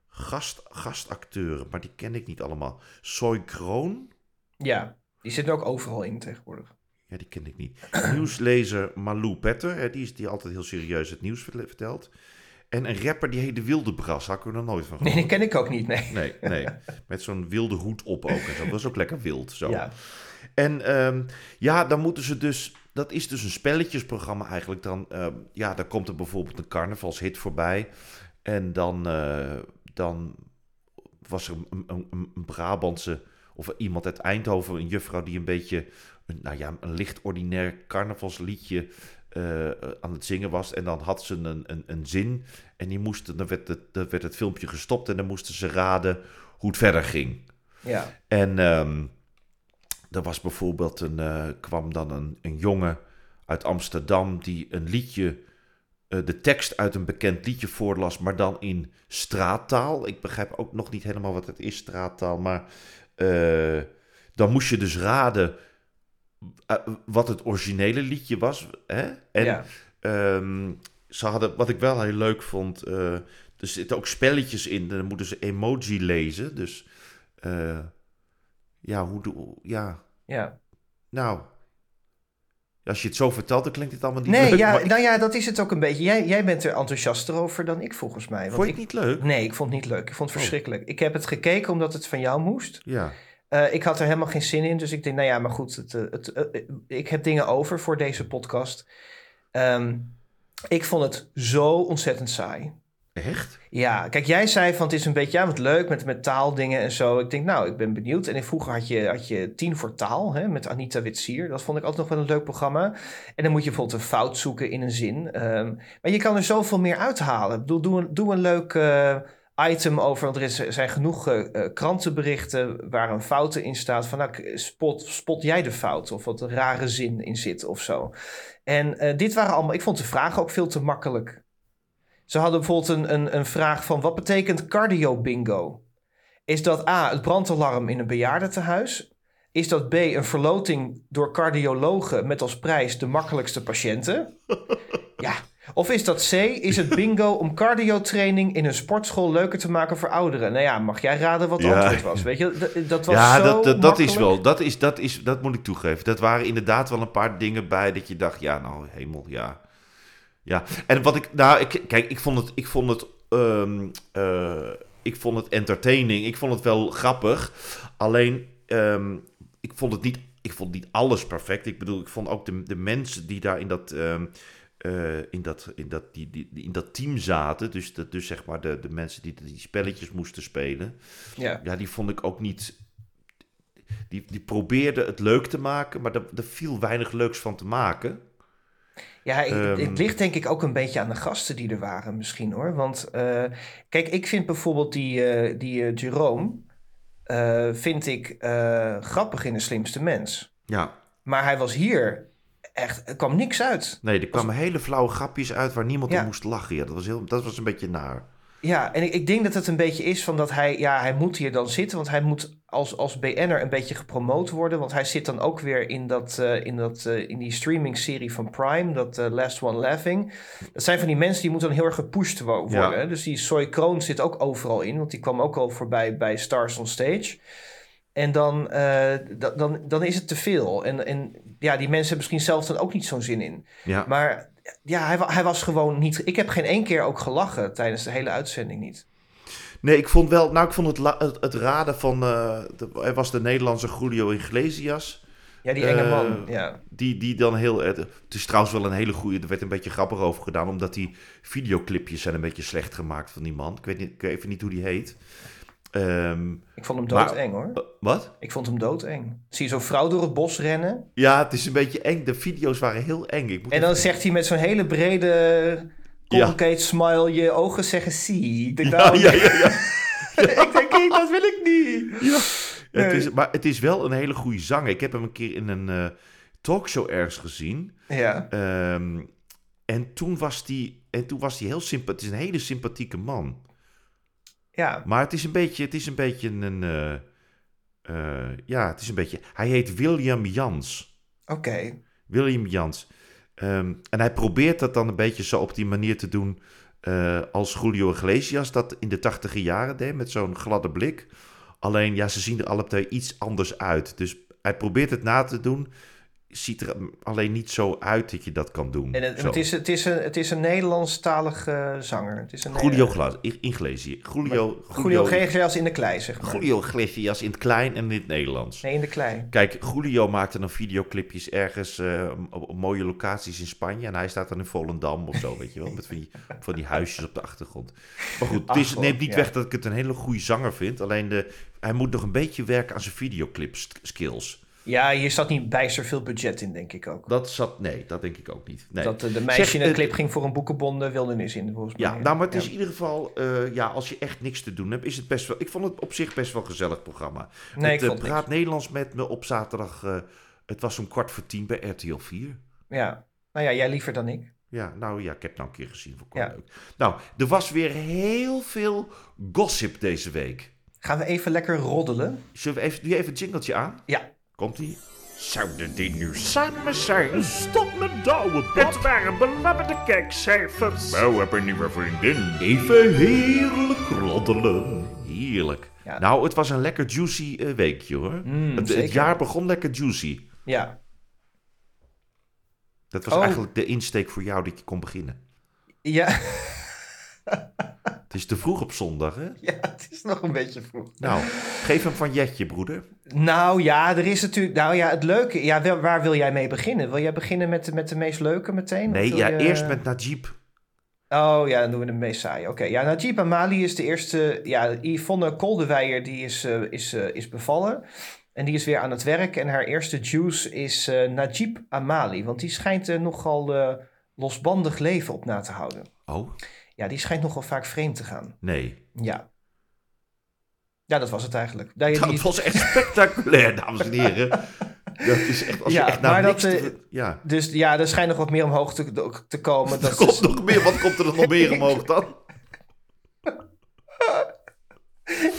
gast, gastacteuren, maar die ken ik niet allemaal. Soy Kroon,
Ja. Die zitten ook overal in tegenwoordig.
ja, die ken ik niet. [CLEARS THROAT] Nieuwslezer Malou Petter, hè, die, is, die altijd heel serieus het nieuws vertel- vertelt. En een rapper die heet de Wilde Bras, had ik er nog nooit van
Nee,
gehoord.
die ken ik ook niet. Nee.
Nee, nee. [LAUGHS] Met zo'n wilde hoed op ook en zo. Dat was ook lekker wild. Zo.
Ja.
En ehm, ja, dan moeten ze dus. Dat is dus een spelletjesprogramma eigenlijk. Dan, ehm, ja, dan komt er bijvoorbeeld een carnavalshit voorbij. En dan, eh, dan was er een, een, Brabantse. Of iemand uit Eindhoven, een juffrouw die een beetje. Een, nou ja, een licht ordinair carnavalsliedje eh, aan het zingen was. En dan had ze een, een, een zin. En die moesten, dan, werd het, dan werd het filmpje gestopt. En dan moesten ze raden hoe het verder ging.
Ja.
En ehm er was bijvoorbeeld een, eh, kwam dan een, een jongen uit Amsterdam die een liedje, eh, de tekst uit een bekend liedje voorlas, maar dan in straattaal. Ik begrijp ook nog niet helemaal wat het is, straattaal, maar eh, dan moest je dus raden wat het originele liedje was. Hè? En
ja.
Ehm, ze hadden, wat ik wel heel leuk vond, er zitten ook spelletjes in. Dan moeten ze emoji lezen. Dus ja, hoe doe, ja,
ja.
nou, als je het zo vertelt, dan klinkt het allemaal niet
Nee,
leuk.
ja,
ik-
nou ja, dat is het ook een beetje. Jij, jij bent er enthousiaster over dan ik volgens mij. Want
vond je
ik,
het niet leuk?
Nee, ik vond het niet leuk. Ik vond het
Oh.
verschrikkelijk. Ik heb het gekeken omdat het van jou moest.
Ja,
Eh, ik had er helemaal geen zin in. Dus ik denk, nou ja, maar goed. Het, eh, het, eh, ik heb dingen over voor deze podcast. Ehm, ik vond het zo ontzettend saai.
Echt?
Ja, kijk, jij zei van het is een beetje ja, wat leuk met, taaldingen en zo. Ik denk, nou, ik ben benieuwd. En vroeger had je, had je Tien voor Taal hè, met Anita Witsier. Dat vond ik altijd nog wel een leuk programma. En dan moet je bijvoorbeeld een fout zoeken in een zin. Ehm, maar je kan er zoveel meer uithalen. Ik bedoel, doe een, doe een leuk eh, item over, want er, zijn genoeg eh, eh, krantenberichten waar een fout in staat. Van, nou, spot, spot jij de fout of wat een rare zin in zit of zo. En dit waren allemaal, ik vond de vragen ook veel te makkelijk. Ze hadden bijvoorbeeld een, een, een vraag van wat betekent cardio bingo? Is dat A, het brandalarm in een bejaardentehuis? Is dat B, een verloting door cardiologen met als prijs de makkelijkste patiënten? [LAUGHS] ja. Of is dat C, is het bingo om cardiotraining in een sportschool leuker te maken voor ouderen? Nou ja, mag jij raden wat het
Ja.
antwoord was? Weet je, dat was
ja,
zo
dat, dat, dat is wel, dat, is, dat, is, dat moet ik toegeven. Dat waren inderdaad wel een paar dingen bij dat je dacht, ja, nou, hemel, ja. Ja, en wat ik, nou, ik, kijk, ik vond het, ik vond het, ehm, eh, ik vond het entertaining. Ik vond het wel grappig. Alleen, ehm, ik vond het niet, ik vond niet alles perfect. Ik bedoel, ik vond ook de, de mensen die daar in dat, ehm, eh, in, dat, in, dat, die, die, in dat team zaten. Dus, dat, dus zeg maar de, de mensen die die spelletjes moesten spelen.
Ja.
Ja, die vond ik ook niet. Die, die probeerden het leuk te maken, maar er viel weinig leuks van te maken.
Ja, ik-
Ehm.
het ligt denk ik ook een beetje aan de gasten die er waren misschien hoor. Want eh, kijk, ik vind bijvoorbeeld die, eh, die eh, Jerome, vind ik grappig in De Slimste Mens.
Ja,
Maar hij was hier echt, er kwam niks uit.
nee, er kwamen hele flauwe grapjes uit waar niemand
Ja.
om moest lachen. Ja, dat, was heel, dat was een beetje naar.
Ja, en ik, ik denk dat het een beetje is van dat hij, ja, hij moet hier dan zitten, want hij moet als, als BN'er een beetje gepromoot worden, want hij zit dan ook weer in, dat, eh, in, dat, eh, in die streaming-serie van Prime, dat eh, Last One Laughing. Dat zijn van die mensen die moeten dan heel erg gepusht wo- worden.
Ja.
Dus die Soy Kroon zit ook overal in, want die kwam ook al voorbij bij Stars on Stage. En dan, da- dan, dan is het te veel. En, en ja, die mensen hebben misschien zelf dan ook niet zo'n zin in.
Ja,
Maar ja, hij, hij was gewoon niet. Ik heb geen één keer ook gelachen tijdens de hele uitzending niet.
nee, ik vond wel. Nou, ik vond het, het, het raden van. eh, de, er was de Nederlandse Julio Iglesias.
Ja, die enge
Eh,
man. Ja.
Die, die dan heel. eh, Het is trouwens wel een hele goede. Er werd een beetje grappig over gedaan. Omdat die videoclipjes zijn een beetje slecht gemaakt van die man. Ik weet, niet, ik weet even niet hoe die heet. Ehm,
Ik vond hem
Maar-
doodeng hoor.
eh, wat?
Ik vond hem doodeng. Zie je zo'n vrouw door het bos rennen.
Ja, het is een beetje eng. De video's waren heel eng. Ik moet
En dan
even-
zegt hij met zo'n hele brede, colgate smile, je ogen zeggen zie. Ik denk,
Ja,
nou,
ja, ja, ja. [LAUGHS]
ik denk, dat wil ik niet.
Ja. Het is, maar het is wel een hele goede zanger. Ik heb hem een keer in een eh, talkshow ergens gezien.
Ja,
Ehm, en toen was die, en toen was die heel sympathiek. Het is een hele sympathieke man.
Ja.
Maar het is een beetje, het is een beetje een, eh, eh, ja, het is een beetje. Hij heet William Jans.
oké.
William Jans. Ehm, en hij probeert dat dan een beetje zo op die manier te doen eh, als Julio Iglesias dat in de tachtige jaren deed, met zo'n gladde blik. Alleen, ja, ze zien er alle twee iets anders uit. Dus hij probeert het na te doen, ziet er alleen niet zo uit dat je dat kan doen.
En het, het, is, het, is een, het is een Nederlandstalige zanger. Het is een
Julio Glas, Iglesias. Julio,
Julio in de klei, zeg maar.
Julio Iglesias in het klein en in het Nederlands.
Nee, in de klei.
Kijk, Julio maakte dan videoclipjes ergens eh, op, op mooie locaties in Spanje. En hij staat dan in Volendam of zo, weet je wel. Met van die, van die huisjes op de achtergrond. Maar goed, het is,
Ach,
neemt niet
ja.
weg dat ik het een hele goede zanger vind. Alleen de, hij moet nog een beetje werken aan zijn videoclip sk- skills.
Ja, hier zat niet bijster veel budget in, denk ik ook.
Dat zat, nee, dat denk ik ook niet. Nee.
Dat eh, de meisje
Zeg,
in een
eh,
clip ging voor een boekenbonde wildernis in, volgens mij.
Ja, nou, maar het is
Ja.
in ieder geval, eh, ja, als je echt niks te doen hebt, is het best wel. Ik vond het op zich best wel een gezellig programma.
Nee, ik
het, eh,
vond
Praat Nederlands met me op zaterdag. het was om kwart voor tien bij RTL 4.
Ja. Nou ja, jij liever dan ik.
Ja, nou ja, ik heb het nou een keer gezien. Vond ik
Ja.
leuk. Nou, er was weer heel veel gossip deze week.
Gaan we even lekker roddelen?
Zullen we even, doe je even het jingletje aan?
Ja.
Komt-ie?
Zouden die nu samen zijn? Stop met douwen, Het waren belabberde kijkcijfers. Wou heb een nieuwe vriendin.
Even heerlijk roddelen. Heerlijk.
Ja.
Nou, het was een lekker juicy eh, weekje hoor.
Mm,
het, jaar begon lekker juicy.
Ja.
Dat was
Oh.
eigenlijk de insteek voor jou dat je kon beginnen.
Ja. [LAUGHS]
Het is te vroeg op zondag, hè? [LAUGHS]
ja, het is nog een beetje vroeg.
Nou, geef hem van Jetje, broeder.
Nou ja, er is natuurlijk... Nou ja, het leuke... Ja, waar wil jij mee beginnen? Wil jij beginnen met, de- met de meest leuke meteen?
Nee, ja,
je-
eerst met Najib.
Oh ja, dan doen we de meest saai. Oké, ja, Najib Amali is de eerste... Ja, Yvonne Koldewijer die is, eh, is, eh, is bevallen. En die is weer aan het werk. En haar eerste juice is eh, Najib Amali. Want die schijnt er nogal losbandig leven op na te houden.
Oh,
Ja, die schijnt nogal vaak vreemd te gaan.
nee.
Ja. Ja, dat was het eigenlijk. Nou, ja, die-
het was echt spectaculair, [LAUGHS] dames en heren. Dat is echt, als
Ja,
je echt naar niks
dat,
te-
eh,
Ja,
Dus ja, er schijnt nog wat meer omhoog te, te komen. Dat
komt nog meer. Wat komt er nog meer [LAUGHS] omhoog dan?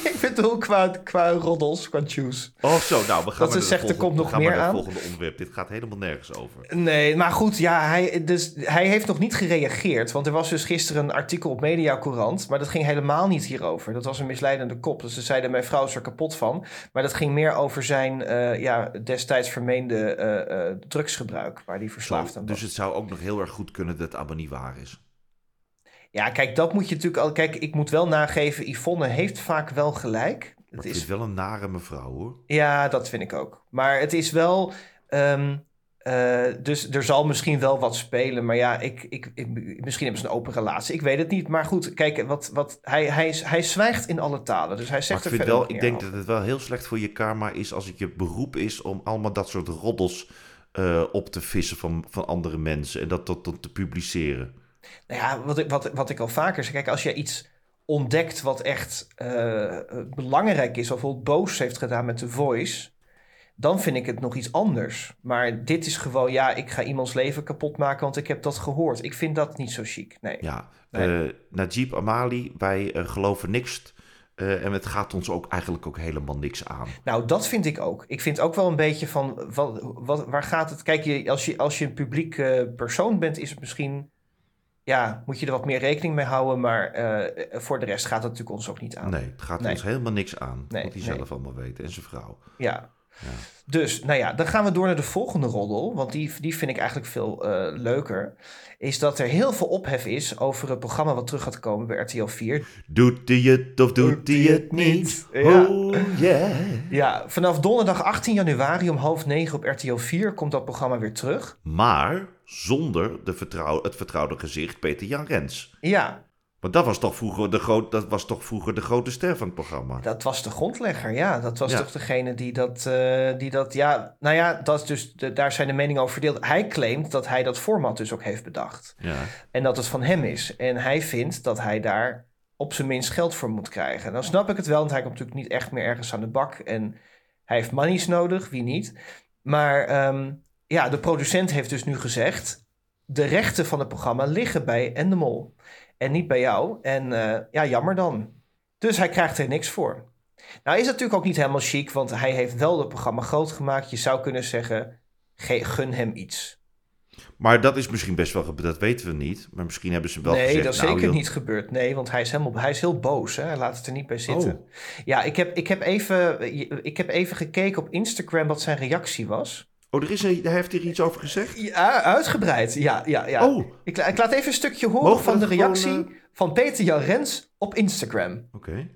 ik bedoel, qua, qua roddels, qua juice.
Oh zo, nou, we gaan
Dat ze zegt, er
volgende-
komt nog meer aan.
het volgende onderwerp. Dit gaat helemaal nergens over.
Nee, maar goed, ja, hij, dus, hij heeft nog niet gereageerd. Want er was dus gisteren een artikel op Media Courant. Maar dat ging helemaal niet hierover. Dat was een misleidende kop. Dus ze zeiden, mijn vrouw is er kapot van. Maar dat ging meer over zijn eh, ja, destijds vermeende eh, eh, drugsgebruik. Waar hij verslaafd aan was.
dus het zou ook nog heel erg goed kunnen dat het niet waar is.
Ja, kijk, dat moet je natuurlijk al... Kijk, ik moet wel nageven, Yvonne heeft vaak wel gelijk.
Maar
Het is
wel een nare mevrouw, hoor.
Ja, dat vind ik ook. Maar het is wel. ehm, Eh, dus er zal misschien wel wat spelen. Maar ja, ik, ik, ik, misschien hebben ze een open relatie. Ik weet het niet. Maar goed, kijk, wat, wat, hij, hij, hij zwijgt in alle talen. Dus hij
Maar
zegt
ik,
er
vind wel, ik denk
over.
dat het wel heel slecht voor je karma is als het je beroep is om allemaal dat soort roddels eh, op te vissen van, van andere mensen en dat tot, tot te publiceren.
Nou ja, wat ik, wat, wat ik al vaker zeg. Kijk, als je iets ontdekt wat echt eh, belangrijk is... of bijvoorbeeld Boos heeft gedaan met The Voice... dan vind ik het nog iets anders. Maar dit is gewoon, ja, ik ga iemands leven kapot maken... want ik heb dat gehoord. Ik vind dat niet zo chic, nee.
Ja,
Nee.
eh, Najib Amali, wij eh, geloven niks. en het gaat ons ook eigenlijk ook helemaal niks aan.
Nou, dat vind ik ook. Ik vind ook wel een beetje van, wat, wat, waar gaat het? Kijk, je, als, je, als je een publiek persoon bent, is het misschien... Ja, moet je er wat meer rekening mee houden. Maar eh, voor de rest gaat het natuurlijk ons ook niet aan.
Nee, het gaat
Nee.
ons helemaal niks aan.
Nee,
moet hij
nee.
zelf allemaal weten. En zijn vrouw.
Ja.
Ja.
Dus, nou ja, dan gaan we door naar de volgende roddel. Want die, die vind ik eigenlijk veel eh, leuker. Is dat er heel veel ophef is over het programma wat terug gaat komen bij RTL 4.
Doet hij het of doet hij het niet?
Ja.
Oh yeah.
Ja, vanaf donderdag 18 januari om half negen op RTL 4 komt dat programma weer terug.
Maar zonder de vertrouw, het vertrouwde gezicht Peter Jan Rens.
Ja,
Want dat was, toch vroeger de groot, dat was toch vroeger de grote ster van het programma.
dat was de grondlegger. Ja, dat was
Ja.
toch degene die dat, eh, die dat... Ja, nou ja, dat is dus, de, daar zijn de meningen over verdeeld. Hij claimt dat hij dat format dus ook heeft bedacht.
Ja.
En dat het van hem is. En hij vindt dat hij daar op zijn minst geld voor moet krijgen. Dan snap ik het wel, want hij komt natuurlijk niet echt meer ergens aan de bak. En hij heeft monies nodig, wie niet. Maar ehm, ja, de producent heeft dus nu gezegd... de rechten van het programma liggen bij Endemol. En niet bij jou. En eh, ja, jammer dan. Dus hij krijgt er niks voor. Nou is het natuurlijk ook niet helemaal chic, want hij heeft wel het programma groot gemaakt. Je zou kunnen zeggen, ge- gun hem iets.
Maar dat is misschien best wel, ge- dat weten we niet. Maar misschien hebben ze wel
nee,
gezegd...
dat is
nou,
zeker
joh,
niet gebeurd. Nee, want hij is, helemaal, hij is heel boos. Hè? Hij laat het er niet bij zitten.
Oh.
Ja, ik heb, ik, heb even, ik heb even gekeken op Instagram wat zijn reactie was.
Oh, er is een, hij heeft hier iets over gezegd?
Ja, uitgebreid. Ja, ja, ja.
Oh,
Ik, ik laat even een stukje horen
Mogen
van de
dat gewoon,
reactie
eh,
van Peter Jan Rens op Instagram.
oké.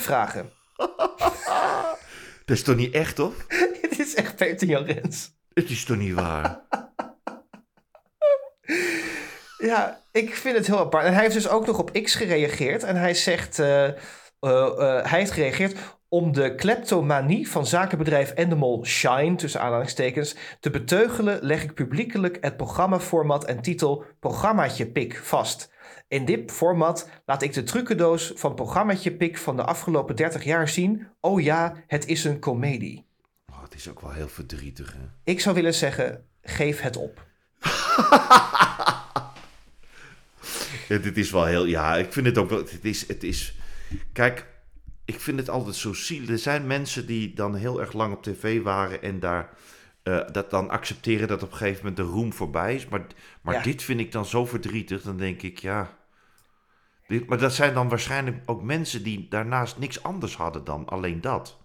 Vragen. [LAUGHS]
Dat is toch niet echt, toch? [LAUGHS]
Dit is echt Peter Jan Rens.
Het is toch niet waar? [LAUGHS]
Ja, ik vind het heel apart. En hij heeft dus ook nog op X gereageerd. En hij zegt, eh, eh, eh, hij heeft gereageerd om de kleptomanie van zakenbedrijf Endemol Shine, tussen aanhalingstekens, te beteugelen, leg ik publiekelijk het programmaformat en titel Programmaatje Pik vast. In dit format laat ik de trucendoos van Programmaatje Pik van de afgelopen 30 jaar zien. Oh ja, het is een komedie.
Oh, het is ook wel heel verdrietig, hè?
Ik zou willen zeggen, geef het op. [LAUGHS]
Ja, dit is wel heel... Ja, ik vind het ook wel... Het is, het is... Kijk, ik vind het altijd zo zielig. Er zijn mensen die dan heel erg lang op tv waren... en daar eh, dat dan accepteren dat op een gegeven moment de roem voorbij is. Maar, maar
Ja.
dit vind ik dan zo verdrietig. Dan denk ik, ja... Dit, maar dat zijn dan waarschijnlijk ook mensen die daarnaast niks anders hadden dan alleen dat.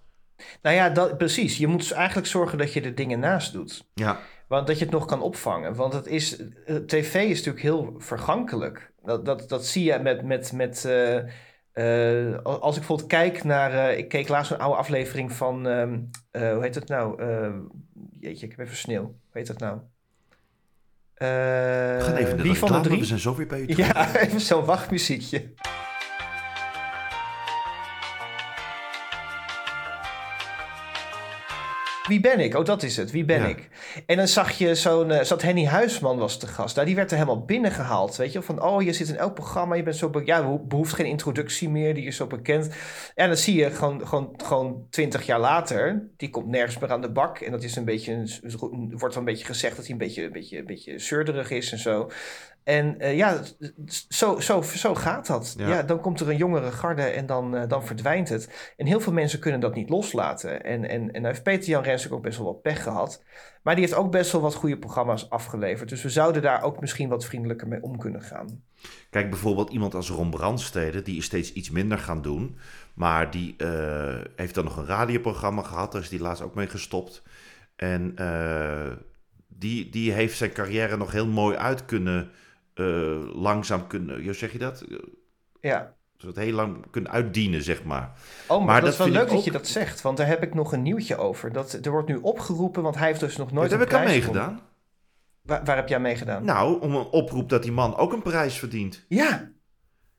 Nou ja, dat, precies. Je moet dus eigenlijk zorgen dat je er dingen naast doet.
Ja,
Want dat je het nog kan opvangen. Want het is, eh, tv is natuurlijk heel vergankelijk. Dat, dat, dat zie je met. met, met eh, als ik bijvoorbeeld kijk naar. ik keek laatst een oude aflevering van. ehm, eh, hoe heet het nou? Eh, jeetje, ik heb even sneeuw. Hoe heet dat nou? Eh,
we gaan even naar de
wie van de drie?
We zijn zo weer bij je terug.
Ja, [LAUGHS] even zo'n wachtmuziekje. Wie ben ik? Oh, dat is het. Wie ben
Ja.
ik? En dan zag je zo'n... eh, zat Henny Huisman was de gast. Nou, die werd er helemaal binnengehaald, weet je. Van, oh, je zit in elk programma. Je bent zo... Ja, beho- behoeft geen introductie meer. Die is zo bekend. En dan zie je gewoon, gewoon, gewoon twintig jaar later... Die komt nergens meer aan de bak. En dat is een beetje... Een, wordt dan een beetje gezegd dat hij een beetje, een beetje, een beetje zeurderig is en zo. En eh, ja, zo, zo, zo gaat dat.
Ja.
Ja. dan komt er een jongere garde en dan, eh, dan verdwijnt het. En heel veel mensen kunnen dat niet loslaten. En, en, en heeft Peter Jan Rens ook best wel wat pech gehad. Maar die heeft ook best wel wat goede programma's afgeleverd. Dus we zouden daar ook misschien wat vriendelijker mee om kunnen gaan.
Kijk, bijvoorbeeld iemand als Ron Brandstede, die is steeds iets minder gaan doen. Maar die eh, heeft dan nog een radioprogramma gehad, daar is die laatst ook mee gestopt. En die, die heeft zijn carrière nog heel mooi uit kunnen, eh, langzaam kunnen, hoe zeg je dat?
Ja.
Zo heel lang kunnen uitdienen, zeg maar.
Oh, maar,
Maar
dat,
dat
is wel leuk dat je dat zegt. Want daar heb ik nog een nieuwtje over. Dat, er wordt nu opgeroepen, want hij heeft dus nog nooit
Wat heb ik aan meegedaan?
Waar, waar heb jij meegedaan?
Nou, om een oproep dat die man ook een prijs verdient.
Ja,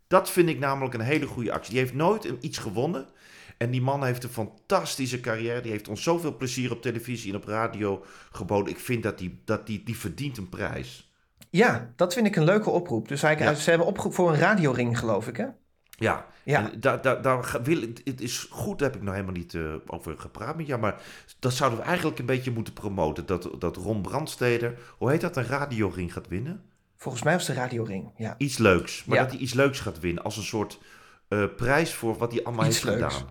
Dat vind ik namelijk een hele goede actie. Die heeft nooit iets gewonnen. En die man heeft een fantastische carrière. Die heeft ons zoveel plezier op televisie en op radio geboden. Ik vind dat die, dat die, die verdient een prijs.
Ja, dat vind ik een leuke oproep. Dus hij,
Ja.
ze hebben opgeroepen voor een radioring, geloof ik, hè?
Ja,
Ja.
Daar, daar, daar ga- wil, ik- het is goed, daar heb ik nog helemaal niet eh, over gepraat met jou. Maar dat zouden we eigenlijk een beetje moeten promoten. Dat, dat Ron Brandsteder, hoe heet dat, een radioring gaat winnen?
Volgens mij was de radioring, ja.
Iets leuks. Maar
Ja.
dat hij iets leuks gaat winnen. Als een soort eh, prijs voor wat hij allemaal
Iets
heeft
leuks. [LAUGHS]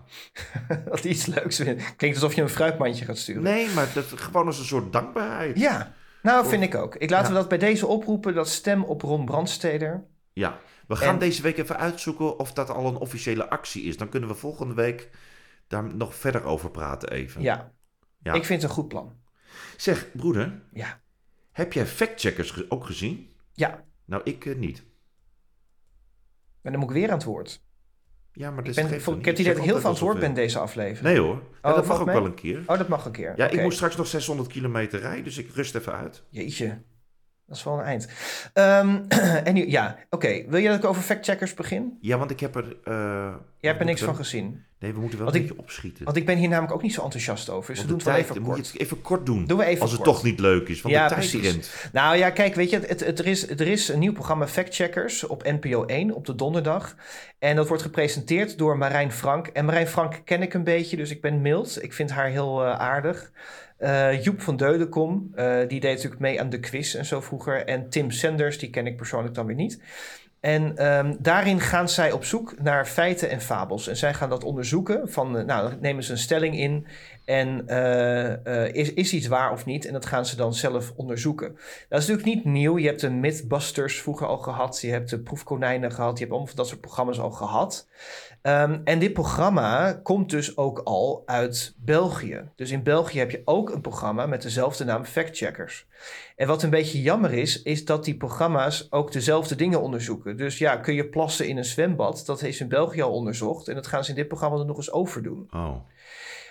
gedaan.
Wat iets leuks vindt. Klinkt alsof je een fruitmandje gaat sturen.
Nee, maar dat, gewoon als een soort dankbaarheid.
Ja, nou vind ik ook. Ik laten we dat bij deze oproepen, dat stem op Ron Brandsteder.
Ja, we gaan
En-
deze week even uitzoeken of dat al een officiële actie is. Dan kunnen we volgende week daar nog verder over praten even.
Ja,
Ja.
ik vind het een goed plan.
Zeg, broeder,
Ja,
heb jij factcheckers ook gezien?
ja.
Nou, ik eh, niet.
En dan moet ik weer aan het woord.
Ja, maar
Ik, ben, ik heb het idee dat ik heel
zeg
veel aan het
altijd
woord ben deze aflevering.
Nee hoor, Ja,
Oh,
dat mag ook
mee?
wel een keer.
Oh, dat mag een keer.
Ja, ik moet straks nog 600 kilometer rijden, dus ik rust even uit.
Jeetje, dat is wel een eind. Ehm, [CLEARS THROAT] en nu, ja, oké. Wil je dat ik over factcheckers begin?
Ja, want ik heb er... eh,
Jij hebt er niks van gezien.
Nee, we moeten wel
Want
een
ik-
beetje opschieten.
Want ik ben hier namelijk ook niet zo enthousiast over. Dus we doen het wel even
moet
kort.
je het even kort doen.
Doen we even
als het
kort.
toch niet leuk is, want
Ja,
de tijd rent.
Nou ja, kijk, weet je, het, het, er, is, er is een nieuw programma Factcheckers op NPO 1 op de donderdag. En dat wordt gepresenteerd door Marijn Frank. En Marijn Frank ken ik een beetje, dus ik ben mild. Ik vind haar heel eh, aardig. Eh, Joep van Deudekom, eh, die deed natuurlijk mee aan de quiz en zo vroeger. En Tim Sanders, die ken ik persoonlijk dan weer niet. En ehm, daarin gaan zij op zoek naar feiten en fabels. En zij gaan dat onderzoeken. Van, eh, nou, nemen ze een stelling in. En is, is iets waar of niet? En dat gaan ze dan zelf onderzoeken. Dat is natuurlijk niet nieuw. Je hebt de Mythbusters vroeger al gehad. Je hebt de Proefkonijnen gehad. Je hebt allemaal dat soort programma's al gehad. Ehm, en dit programma komt dus ook al uit België. Dus in België heb je ook een programma met dezelfde naam Factcheckers. En wat een beetje jammer is, is dat die programma's ook dezelfde dingen onderzoeken. Dus ja, kun je plassen in een zwembad? Dat is in België al onderzocht. En dat gaan ze in dit programma er nog eens overdoen.
Oh.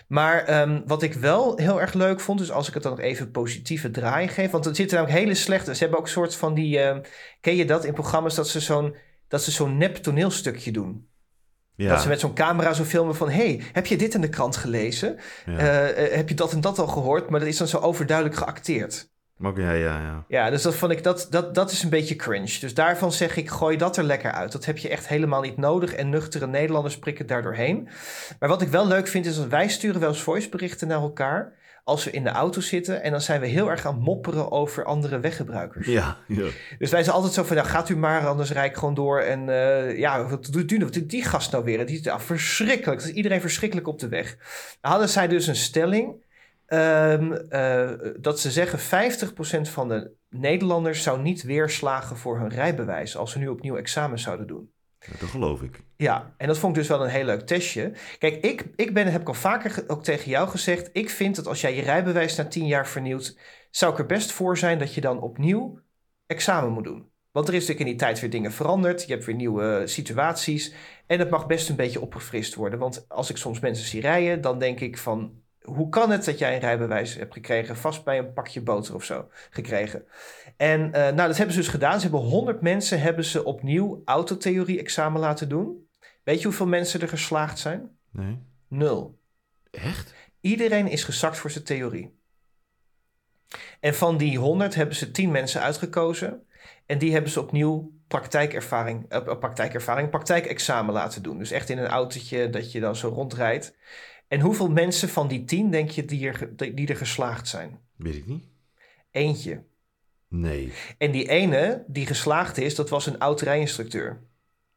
Maar ehm, wat ik wel heel erg leuk vond, dus als ik het dan nog even positieve draai geef, want er zitten namelijk hele slechte. Ze hebben ook een soort van die. ehm, ken je dat in programma's dat ze zo'n dat ze zo'n nep toneelstukje doen?
Ja.
Dat ze met zo'n camera zo filmen van: hey, heb je dit in de krant gelezen?
ja.
Eh, eh, heb je dat en dat al gehoord? Maar dat is dan zo overduidelijk geacteerd.
Ook, ja, ja, ja.
Ja, dus dat vond ik, dat, dat, dat is een beetje cringe. Dus daarvan zeg ik, gooi dat er lekker uit. Dat heb je echt helemaal niet nodig. En nuchtere Nederlanders prikken daar doorheen. Maar wat ik wel leuk vind, is dat wij sturen wel eens voiceberichten naar elkaar. Als we in de auto zitten. En dan zijn we heel erg aan mopperen over andere weggebruikers.
Ja, ja.
Dus wij zijn altijd zo van, nou, gaat u maar, anders rijd ik gewoon door. En eh, ja, wat doet u nou? Wat doet die gast nou weer? Die is ja, verschrikkelijk. Dat is iedereen verschrikkelijk op de weg. Dan hadden zij dus een stelling. ehm, eh, dat ze zeggen 50% van de Nederlanders zou niet weerslagen voor hun rijbewijs als ze nu opnieuw examen zouden doen.
Dat geloof ik.
Ja, en dat vond ik dus wel een heel leuk testje. Kijk, ik, ik ben, heb ik al vaker ook tegen jou gezegd. Ik vind dat als jij je rijbewijs na 10 jaar vernieuwt, zou ik er best voor zijn dat je dan opnieuw examen moet doen. Want er is natuurlijk in die tijd weer dingen veranderd. Je hebt weer nieuwe situaties. En het mag best een beetje opgefrist worden. Want als ik soms mensen zie rijden, dan denk ik van... Hoe kan het dat jij een rijbewijs hebt gekregen? Vast bij een pakje boter of zo gekregen. En eh, nou, dat hebben ze dus gedaan. Ze hebben 100 mensen hebben ze opnieuw autotheorie-examen laten doen. Weet je hoeveel mensen er geslaagd zijn?
Nee.
Nul.
Echt?
Iedereen is gezakt voor zijn theorie. En van die 100 hebben ze 10 mensen uitgekozen. En die hebben ze opnieuw praktijkervaring, eh, praktijkervaring, praktijkexamen laten doen. Dus echt in een autootje dat je dan zo rondrijdt. En hoeveel mensen van die 10 denk je die er, die er geslaagd zijn?
Weet ik niet.
Eentje.
Nee.
En die ene die geslaagd is, dat was een oud-rijinstructeur.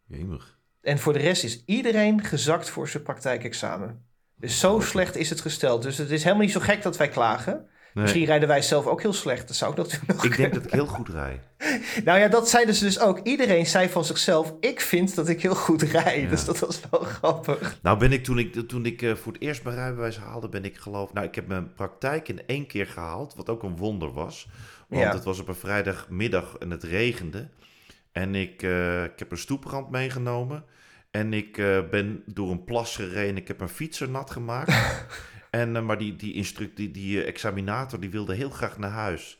Jemig.
En voor de rest is iedereen gezakt voor zijn praktijkexamen. Dus zo slecht is het gesteld. Dus het is helemaal niet zo gek dat wij klagen.
Nee.
Misschien rijden wij zelf ook heel slecht. Dat zou ik natuurlijk [LAUGHS] nog
Ik denk dat ik heel goed rij. [LAUGHS]
Nou ja, dat zeiden ze dus ook. Iedereen zei van zichzelf, ik vind dat ik heel goed rij.
Ja.
Dus dat was wel [LAUGHS] grappig.
Nou ben ik toen ik, toen ik eh, voor het eerst mijn rijbewijs haalde, ben ik geloof... Nou, ik heb mijn praktijk in één keer gehaald, wat ook een wonder was. Want
Ja.
het was op een vrijdagmiddag en het regende. En ik, eh, ik heb een stoeprand meegenomen. En ik eh, ben door een plas gereden. Ik heb mijn fietser nat gemaakt. En, eh, maar die, die, instruct, die, die eh, examinator die wilde heel graag naar huis.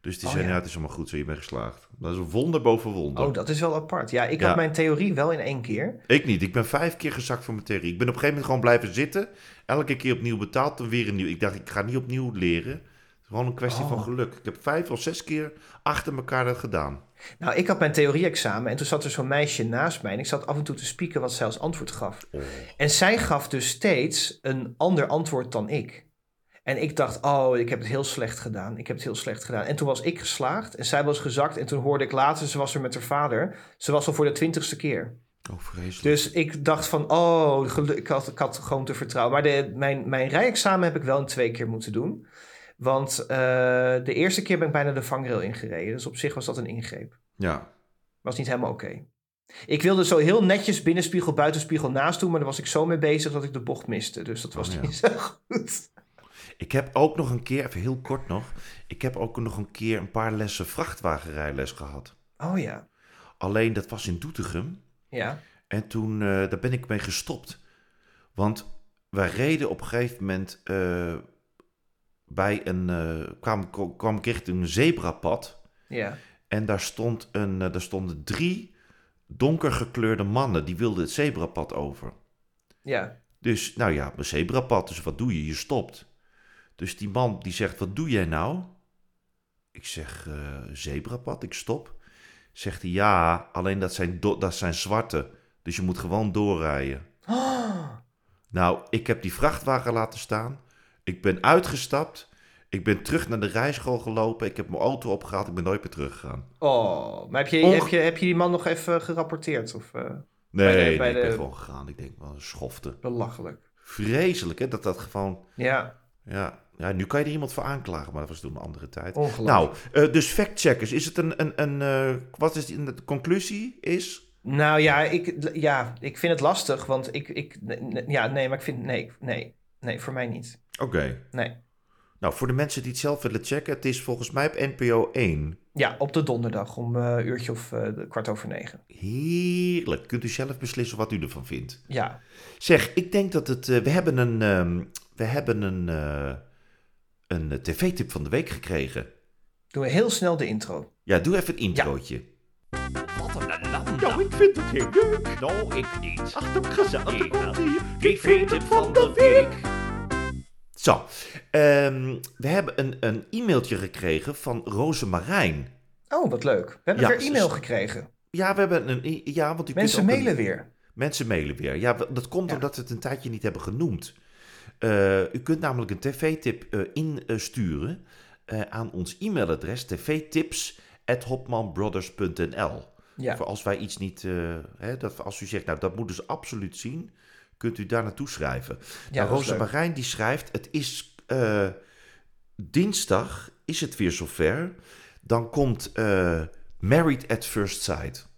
Dus die
Oh,
zei,
ja.
nou, het is allemaal goed zo, je bent geslaagd. Dat is een wonder boven wonder.
Oh, dat is wel apart. Ja, ik
Ja.
had mijn theorie wel in één keer.
Ik niet. Ik ben vijf keer gezakt voor mijn theorie. Ik ben op een gegeven moment gewoon blijven zitten. Elke keer opnieuw betaald en weer een nieuw. Ik dacht, ik ga niet opnieuw leren. Gewoon een kwestie van
Oh.
geluk. Ik heb vijf of zes keer achter elkaar dat gedaan.
Nou, ik had mijn theorie-examen en toen zat er zo'n meisje naast mij. En ik zat af en toe te spieken wat zij als antwoord gaf.
Oh.
En zij gaf dus steeds een ander antwoord dan ik. En ik dacht, oh, ik heb het heel slecht gedaan. Ik heb het heel slecht gedaan. En toen was ik geslaagd en zij was gezakt. En toen hoorde ik later, ze was er met haar vader. Ze was al voor de twintigste keer.
Oh, vreselijk.
Dus ik dacht van, oh, ik had, ik had gewoon te vertrouwen. Maar de, mijn, mijn rijexamen heb ik wel een twee keer moeten doen. Want eh, de eerste keer ben ik bijna de vangrail ingereden. Dus op zich was dat een ingreep.
Ja.
Was niet helemaal oké. Ik wilde zo heel netjes binnenspiegel, buitenspiegel naast doen. Maar daar was ik zo mee bezig dat ik de bocht miste. Dus dat was
Oh, ja.
niet [LAUGHS] zo goed.
Ik heb ook nog een keer, even heel kort nog. Ik heb ook nog een keer een paar lessen vrachtwagenrijles gehad.
Oh ja.
Alleen dat was in Doetinchem.
Ja.
En toen, eh, daar ben ik mee gestopt. Want wij reden op een gegeven moment eh, bij een, eh, kwam, kwam ik richting een zebrapad.
Ja.
En daar, stond een, eh, daar stonden drie donker gekleurde mannen. Die wilden het zebrapad over.
Ja.
Dus, nou ja, een zebrapad. Dus wat doe je? Je stopt. Dus die man die zegt, wat doe jij nou? Ik zeg, eh, zebrapad, ik stop. Zegt hij, ja, alleen dat zijn, dat zijn zwarte. Dus je moet gewoon doorrijden. [GASPS] Nou, ik heb die vrachtwagen laten staan. Ik ben uitgestapt. Ik ben terug naar de rijschool gelopen. Ik heb mijn auto opgehaald. Ik ben nooit meer teruggegaan.
Oh, maar heb je,
Onge-
heb je, heb je die man nog even gerapporteerd? Of eh,
Nee,
Bij de-
nee, ik ben gewoon gegaan. Ik denk, wel een schofte.
belachelijk?
Vreselijk, hè? Dat dat gewoon...
Ja,
Ja, ja, nu kan je er iemand voor aanklagen, maar dat was toen een andere tijd.
ongelooflijk.
Nou, eh, dus factcheckers. Is het een... een, een eh, wat is die- de conclusie? Is...
Nou ja, ik, ja, ik vind het lastig, want ik, ik, ja, nee, maar ik vind, nee, nee, nee, voor mij niet.
Oké.
Nee.
Nou, voor de mensen die het zelf willen checken, het is volgens mij op NPO 1.
Ja, op de donderdag om eh, een uurtje of eh, kwart over negen.
Heerlijk. Kunt u zelf beslissen wat u ervan vindt.
Ja,
Zeg, ik denk dat het... eh, we hebben een, ehm, we hebben een, eh, een eh, tv-tip van de week gekregen.
doen we heel snel de intro.
Ja, doe even een introotje.
Wat een land. Nou, ik vind het heel leuk. Nou, ik niet. Ach, dat gezellig. Komt ie. TV-tip van de week.
Zo, ehm, we hebben een, een e-mailtje gekregen van Rosemarijn.
Oh, wat leuk. We hebben
Ja,
weer e-mail gekregen.
Ja, we hebben een... e- Ja, want u
Mensen mailen
een-
weer.
Mensen mailen weer. Ja, dat komt
Ja.
omdat we het een tijdje niet hebben genoemd. Eh, u kunt namelijk een tv-tip eh, insturen eh, aan ons e-mailadres tvtips.hopmanbrothers.nl.
Ja,
Voor als wij iets niet... hè, dat, als u zegt, nou, dat moeten ze absoluut zien, kunt u daar naartoe schrijven.
ja
nou, Rosa. Marijn die schrijft, het is eh, dinsdag, is het weer zover. Dan komt eh, Married at First Sight.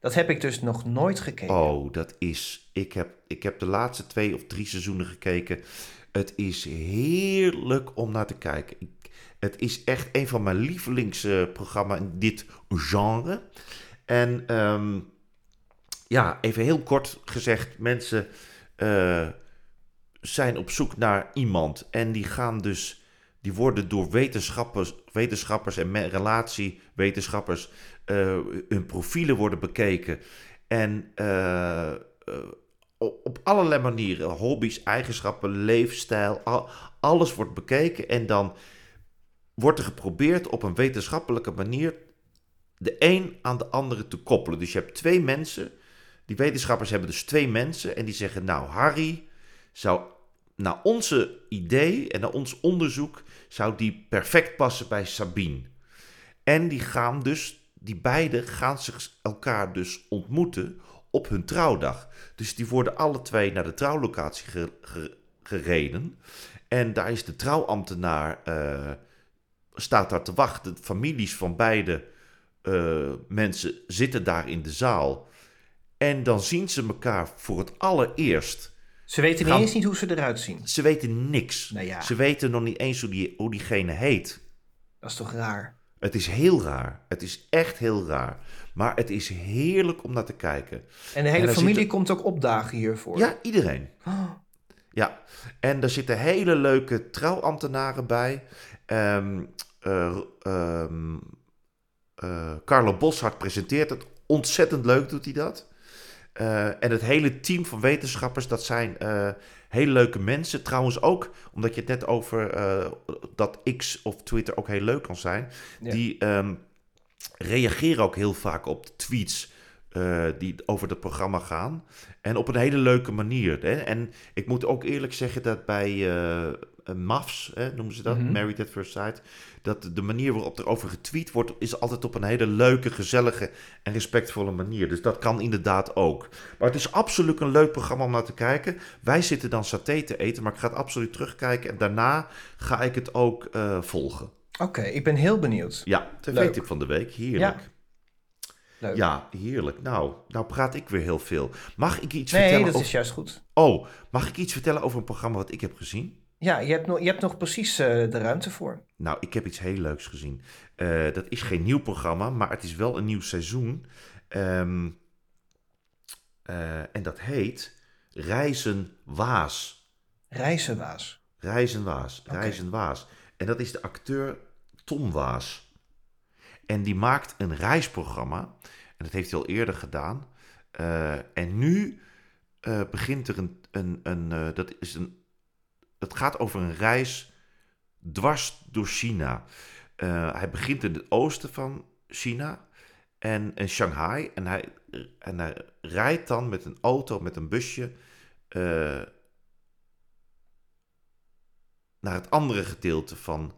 Dat heb ik dus nog nooit gekeken.
Oh, dat is. Ik heb, ik heb de laatste twee of drie seizoenen gekeken. Het is heerlijk om naar te kijken. Ik, het is echt een van mijn lievelingsprogramma's in dit genre. En ehm, ja, even heel kort gezegd: mensen eh, zijn op zoek naar iemand. En die gaan dus. Die worden door wetenschappers, wetenschappers en relatiewetenschappers. eh, hun profielen worden bekeken. En eh, op, allerlei manieren, hobby's, eigenschappen, leefstijl, al- alles wordt bekeken. En dan wordt er geprobeerd op een wetenschappelijke manier de een aan de andere te koppelen. Dus je hebt twee mensen, die wetenschappers hebben dus twee mensen en die zeggen, nou Harry zou naar onze idee en naar ons onderzoek, zou die perfect passen bij Sabine. En die gaan dus, die beiden gaan zich elkaar dus ontmoeten op hun trouwdag. Dus die worden alle twee naar de trouwlocatie ge- ge- gereden. En daar is de trouwambtenaar, eh, staat daar te wachten. De families van beide eh, mensen zitten daar in de zaal. En dan zien ze elkaar voor het allereerst.
Ze weten
Gaan-
niet eens niet hoe ze eruit zien.
Ze weten niks.
Nou ja.
Ze weten nog niet eens hoe, die, hoe diegene heet.
Dat is toch raar?
Het is heel raar. Het is echt heel raar. Maar het is heerlijk om naar te kijken.
En de hele familie
zit
komt ook opdagen hiervoor.
Ja, iedereen. [GASPS]
Oh,
Ja, en er zitten hele leuke trouwambtenaren bij. Ehm eh, ehm, eh, Carlo Boshart presenteert het. Ontzettend leuk doet hij dat. Eh, en het hele team van wetenschappers, dat zijn eh, hele leuke mensen. Trouwens ook, omdat je het net over eh, dat X of Twitter ook heel leuk kan zijn.
Ja.
Die ehm, reageren ook heel vaak op de tweets die over het programma gaan. En op een hele leuke manier. Hè? En ik moet ook eerlijk zeggen dat bij MAFs, hè, noemen ze dat,
Mhm.
Married at First Sight, dat de manier waarop er over getweet wordt, is altijd op een hele leuke, gezellige en respectvolle manier. Dus dat kan inderdaad ook. Maar het is absoluut een leuk programma om naar te kijken. Wij zitten dan saté te eten, maar ik ga het absoluut terugkijken. En daarna ga ik het ook eh, volgen.
Oké, ik ben heel benieuwd.
Ja, tv-tip van de week. Heerlijk.
Ja. Leuk.
Ja, heerlijk. Nou, nou praat ik weer heel veel. Mag ik iets
nee,
vertellen
dat
over...
is juist goed.
Oh, mag ik iets vertellen over een programma wat ik heb gezien?
Ja, je hebt nog, je hebt nog precies eh, de ruimte voor.
Nou, ik heb iets heel leuks gezien. Eh, dat is geen nieuw programma, maar het is wel een nieuw seizoen. Ehm, eh, en dat heet Reizen Waas. Reizen Waas.
Oké.
Reizen Waas. En dat is de acteur Tom Waas. En die maakt een reisprogramma. En dat heeft hij al eerder gedaan. En nu begint er een. een, een dat is een. Het gaat over een reis dwars door China. Eh, hij begint in het oosten van China en in Shanghai. En hij, en hij rijdt dan met een auto, met een busje. eh, naar het andere gedeelte van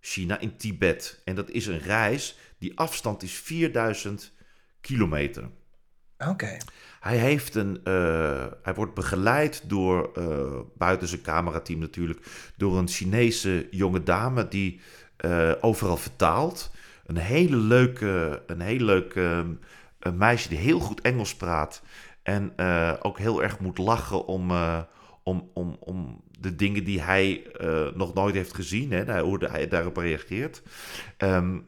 China in Tibet. En dat is een reis, die afstand is 4000 kilometer.
Oké.
Hij, heeft een, eh, hij wordt begeleid door, eh, buiten zijn camerateam natuurlijk, door een Chinese jonge dame die eh, overal vertaalt. Een hele leuke, een hele leuke een meisje die heel goed Engels praat. En ook heel erg moet lachen om, om, om, om de dingen die hij nog nooit heeft gezien. Hè, hoe hij daarop reageert. Ehm,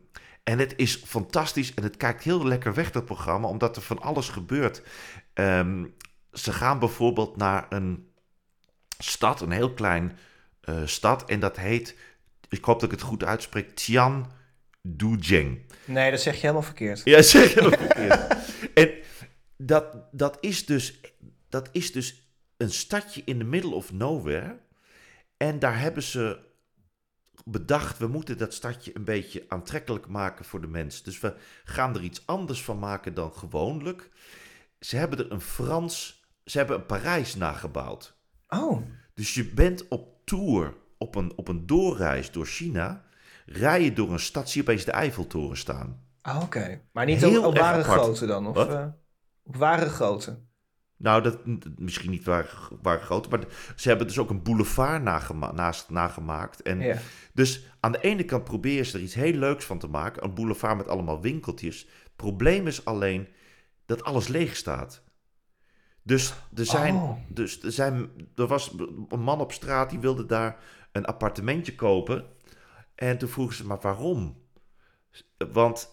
en het is fantastisch en het kijkt heel lekker weg, dat programma, omdat er van alles gebeurt. Ehm, ze gaan bijvoorbeeld naar een stad, een heel klein eh, stad, en dat heet, ik hoop dat ik het goed uitspreek, Tian Dujeng.
Nee, dat zeg je helemaal verkeerd.
Ja, [LAUGHS] zeg je dat verkeerd. En dat, dat, is dus, dat is dus een stadje in the middle of nowhere. En daar hebben ze bedacht, we moeten dat stadje een beetje aantrekkelijk maken voor de mensen. Dus we gaan er iets anders van maken dan gewoonlijk. Ze hebben er een Frans, ze hebben een Parijs nagebouwd.
Oh,
Dus je bent op tour, op een, op een doorreis door China, rij je door een stad, zie je opeens de Eiffeltoren staan.
ah, oké. Maar niet
Heel
op, op
erg
ware grootte dan? Of, eh, op ware grootte?
Nou, dat, misschien niet waar, waar groot, maar ze hebben dus ook een boulevard nagema naast, nagemaakt. En
Ja.
Dus aan de ene kant proberen ze er iets heel leuks van te maken. Een boulevard met allemaal winkeltjes. Het probleem is alleen dat alles leeg staat. Dus er, zijn,
Oh.
dus er, zijn, er was een man op straat die wilde daar een appartementje kopen. En toen vroegen ze, maar waarom? Want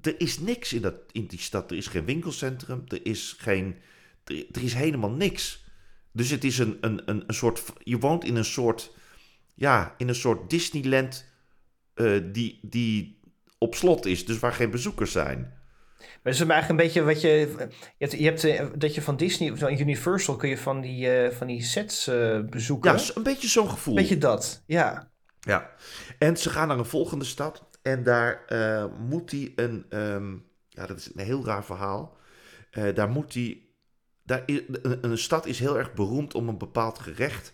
er is niks in, dat, in die stad. Er is geen winkelcentrum, er is, geen, er, er is helemaal niks. Dus het is een, een, een, een soort... Je woont in een soort... Ja, in een soort Disneyland eh, die, die op slot is. Dus waar geen bezoekers zijn.
Maar het is eigenlijk een beetje wat je... Je hebt, je hebt eh, dat je van Disney of van Universal kun je van die, eh, van die sets eh, bezoeken.
Ja, een beetje zo'n gevoel.
Beetje dat, ja.
Ja, en ze gaan naar een volgende stad en daar moet hij een, ehm, ja, dat is een heel raar verhaal. Daar moet hij, daar i- een, stad is heel erg beroemd om een bepaald gerecht.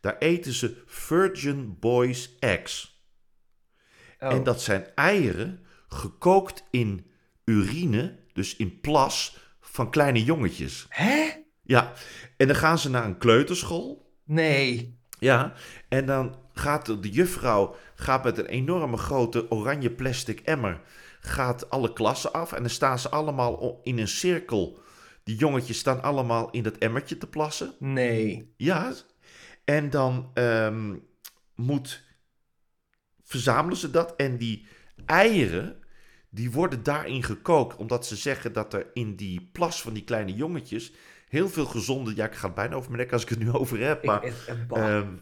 Daar eten ze Virgin Boys Eggs.
Oh.
En dat zijn eieren gekookt in urine, dus in plas van kleine jongetjes.
Hè?
Ja, en dan gaan ze naar een kleuterschool.
Nee.
Ja, en dan gaat de, juffrouw gaat met een enorme grote oranje plastic emmer gaat alle klassen af en dan staan ze allemaal in een cirkel. Die jongetjes staan allemaal in dat emmertje te plassen.
Nee.
Ja, en dan ehm, moet verzamelen ze dat en die eieren die worden daarin gekookt omdat ze zeggen dat er in die plas van die kleine jongetjes heel veel gezonde ja ik ga het bijna over mijn nek als ik het nu over heb maar. Ehm,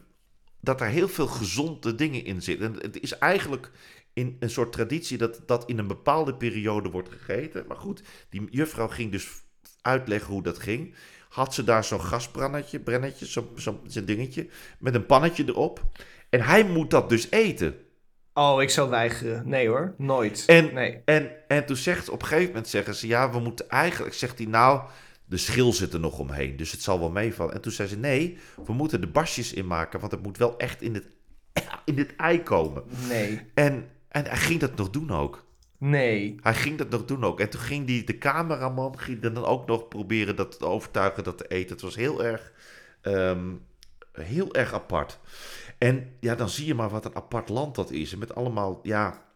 dat er heel veel gezonde dingen in zitten. En het is eigenlijk in een soort traditie dat dat in een bepaalde periode wordt gegeten. Maar goed, die juffrouw ging dus uitleggen hoe dat ging. Had ze daar zo'n gasbrannetje, brennetje, zo'n zo, zo'n dingetje, met een pannetje erop. En hij moet dat dus eten.
oh, ik zou weigeren. Nee hoor, nooit.
En,
Nee.
en, en toen zegt ze, op een gegeven moment zeggen ze, ja, we moeten eigenlijk, zegt hij nou, de schil zit er nog omheen, dus het zal wel meevallen. En toen zei ze, nee, we moeten de basjes inmaken, want het moet wel echt in het, in het ei komen.
Nee.
En, en hij ging dat nog doen ook.
Nee.
Hij ging dat nog doen ook. En toen ging die, de cameraman ging dan ook nog proberen dat te overtuigen dat te eten. Het was heel erg, ehm, heel erg apart. En ja, dan zie je maar wat een apart land dat is. En met allemaal, ja...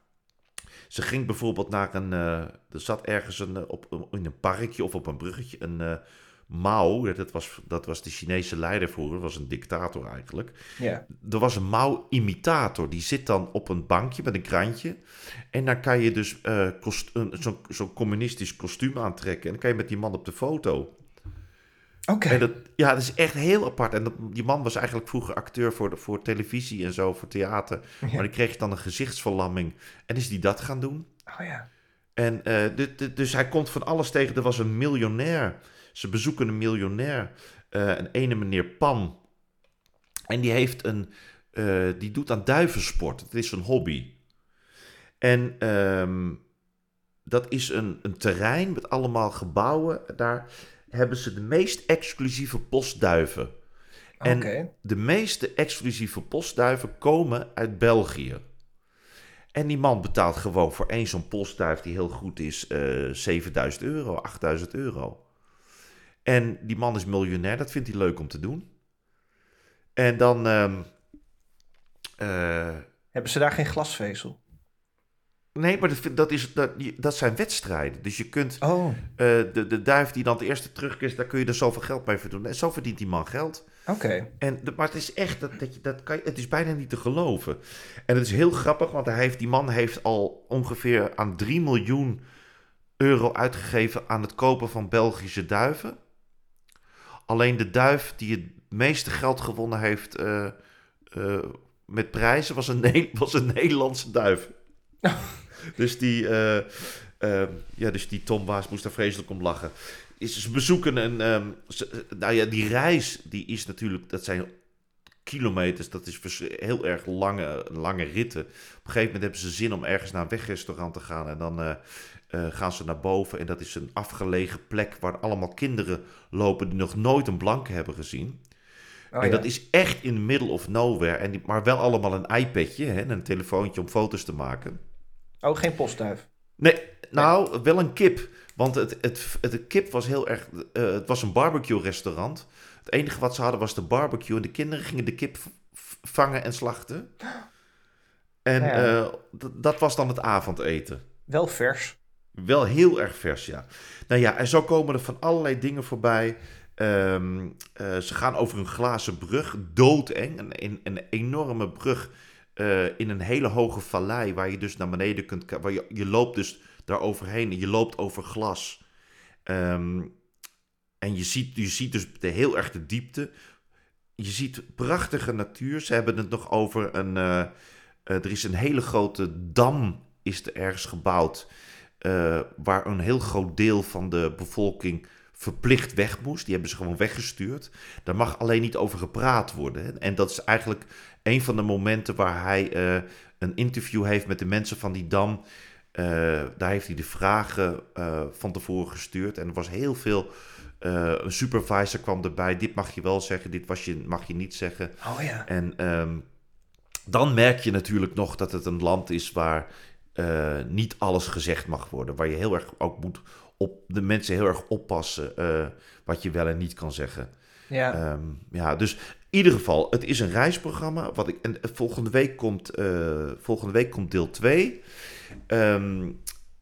Ze ging bijvoorbeeld naar een... eh, er zat ergens een, eh, op, in een parkje of op een bruggetje een eh Mao. Dat was, dat was de Chinese leider vroeger. Was een dictator eigenlijk
Ja.
er was een Mao-imitator. Die zit dan op een bankje met een krantje. En dan kan je dus een- zo'n communistisch kostuum aantrekken. En dan kan je met die man op de foto.
Oké.
En dat, ja, dat is echt heel apart. En dat, die man was eigenlijk vroeger acteur voor, de, voor televisie en zo, voor theater. Maar die kreeg dan een gezichtsverlamming. En is die dat gaan doen?
Oh ja.
En eh, dus hij komt van alles tegen. Er was een miljonair. Ze bezoeken een miljonair. eh, een ene meneer Pan. En die heeft een. eh, die doet aan duivensport. Het is een hobby. En ehm, dat is een, een terrein met allemaal gebouwen. Daar hebben ze de meest exclusieve postduiven. En de meeste exclusieve postduiven komen uit België. En die man betaalt gewoon voor één zo'n postduif die heel goed is, eh 7000 euro, 8000 euro. En die man is miljonair, dat vindt hij leuk om te doen. En dan. ehm, eh,
Hebben ze daar geen glasvezel?
nee, maar dat, dat, is, dat, dat zijn wedstrijden. Dus je kunt.
Oh.
eh, de, de duif die dan de eerste terugkist, daar kun je er zoveel geld mee verdoen. En zo verdient die man geld.
Oké.
En, maar het is echt, dat, dat, je, dat kan je, het is bijna niet te geloven. En het is heel grappig, want hij heeft, die man heeft al ongeveer aan 3 miljoen euro uitgegeven aan het kopen van Belgische duiven. Alleen de duif die het meeste geld gewonnen heeft eh, eh, met prijzen was een, [LAUGHS] Ne- was een Nederlandse duif. [LAUGHS] dus, die, eh, ja, dus die Tom Waas moest daar vreselijk om lachen. Is, ze bezoeken een. ehm, ze- nou ja, die reis die is natuurlijk. Dat zijn kilometers. Dat is heel erg lange, lange ritten. Op een gegeven moment hebben ze zin om ergens naar een wegrestaurant te gaan. En dan eh, eh, gaan ze naar boven. En dat is een afgelegen plek waar allemaal kinderen lopen die nog nooit een blanke hebben gezien.
Oh,
en
ja.
dat is echt in the middle of nowhere. En die, maar wel allemaal een iPadje hè, en een telefoontje om foto's te maken.
oh, geen postduif.
Nee, nou, wel een kip. Want het, het, het, de kip was heel erg... eh, het was een barbecue-restaurant. Het enige wat ze hadden was de barbecue. En de kinderen gingen de kip vangen en slachten. En
Ja.
eh, dat was dan het avondeten.
Wel vers.
Wel heel erg vers, ja. Nou ja, en zo komen er van allerlei dingen voorbij. Ehm, eh, ze gaan over een glazen brug, doodeng. Een, een, een enorme brug eh, in een hele hoge vallei... waar je dus naar beneden kunt... Waar je, je loopt dus daar overheen en je loopt over glas. Ehm, en je ziet, je ziet dus de, heel erg de diepte. Je ziet prachtige natuur. Ze hebben het nog over een... eh, eh, er is een hele grote dam is er ergens gebouwd... eh, waar een heel groot deel van de bevolking verplicht weg moest. Die hebben ze gewoon weggestuurd. Daar mag alleen niet over gepraat worden. En dat is eigenlijk een van de momenten waar hij een interview heeft met de mensen van die dam. Daar heeft hij de vragen van tevoren gestuurd. En er was heel veel. Eh, een supervisor kwam erbij. Dit mag je wel zeggen, dit was je, mag je niet zeggen.
Oh ja.
En ehm, dan merk je natuurlijk nog dat het een land is waar eh, niet alles gezegd mag worden. Waar je heel erg ook moet op de mensen heel erg oppassen eh, wat je wel en niet kan zeggen.
Ja.
Ehm, ja, dus in ieder geval, het is een reisprogramma. Wat ik, en volgende, week komt, volgende week komt deel 2. Ehm,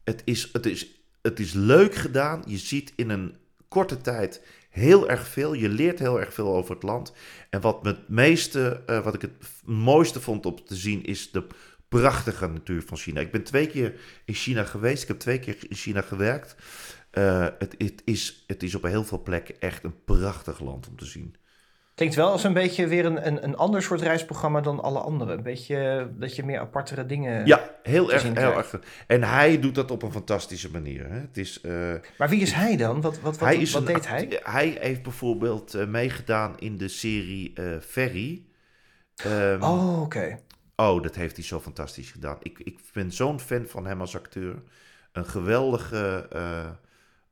het, is, het, is, het is leuk gedaan. Je ziet in een korte tijd heel erg veel. Je leert heel erg veel over het land. En wat, het meeste, eh, wat ik het mooiste vond om te zien, is de prachtige natuur van China. Ik ben twee keer in China geweest. Ik heb twee keer in China gewerkt. Eh, het, het, is, het is op heel veel plekken echt een prachtig land om te zien.
Klinkt wel als een beetje weer een, een, een ander soort reisprogramma dan alle andere. Een beetje eh, dat je meer apartere dingen...
Ja, heel erg, heel erg. En hij doet dat op een fantastische manier. Hè? Het is, eh,
Maar wie is hij dan? Wat, wat, wat,
hij
wat deed hij?
Hij heeft bijvoorbeeld eh, meegedaan in de serie eh Ferry. Ehm,
Oh, oké.
Oh, dat heeft hij zo fantastisch gedaan. Ik, ik ben zo'n fan van hem als acteur. Een geweldige,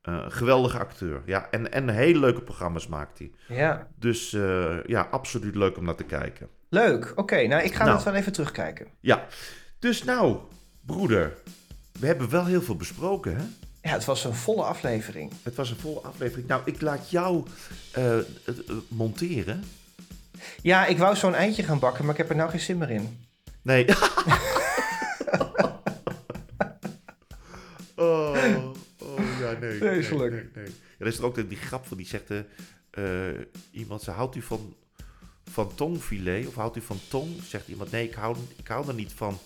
eh, geweldige acteur. Ja, en, en hele leuke programma's maakt hij.
Ja.
Dus eh, ja, absoluut leuk om naar te kijken.
Leuk. Oké, nou ik ga
Nou.
dat wel even terugkijken.
Ja, dus nou, broeder. We hebben wel heel veel besproken, hè?
Ja, het was een volle aflevering.
Het was een volle aflevering. Nou, ik laat jou eh, monteren.
Ja, ik wou zo'n eindje gaan bakken, maar ik heb er nou geen zin meer in.
Nee. [LAUGHS] [LAUGHS] oh, ja, nee.
Vreselijk.
Nee, nee, nee. Ja, er is er ook die grap van die zegt... eh, eh, iemand, ze houdt u van, van tongfilet of houdt u van tong? Zegt iemand, nee, ik hou, ik hou er niet van.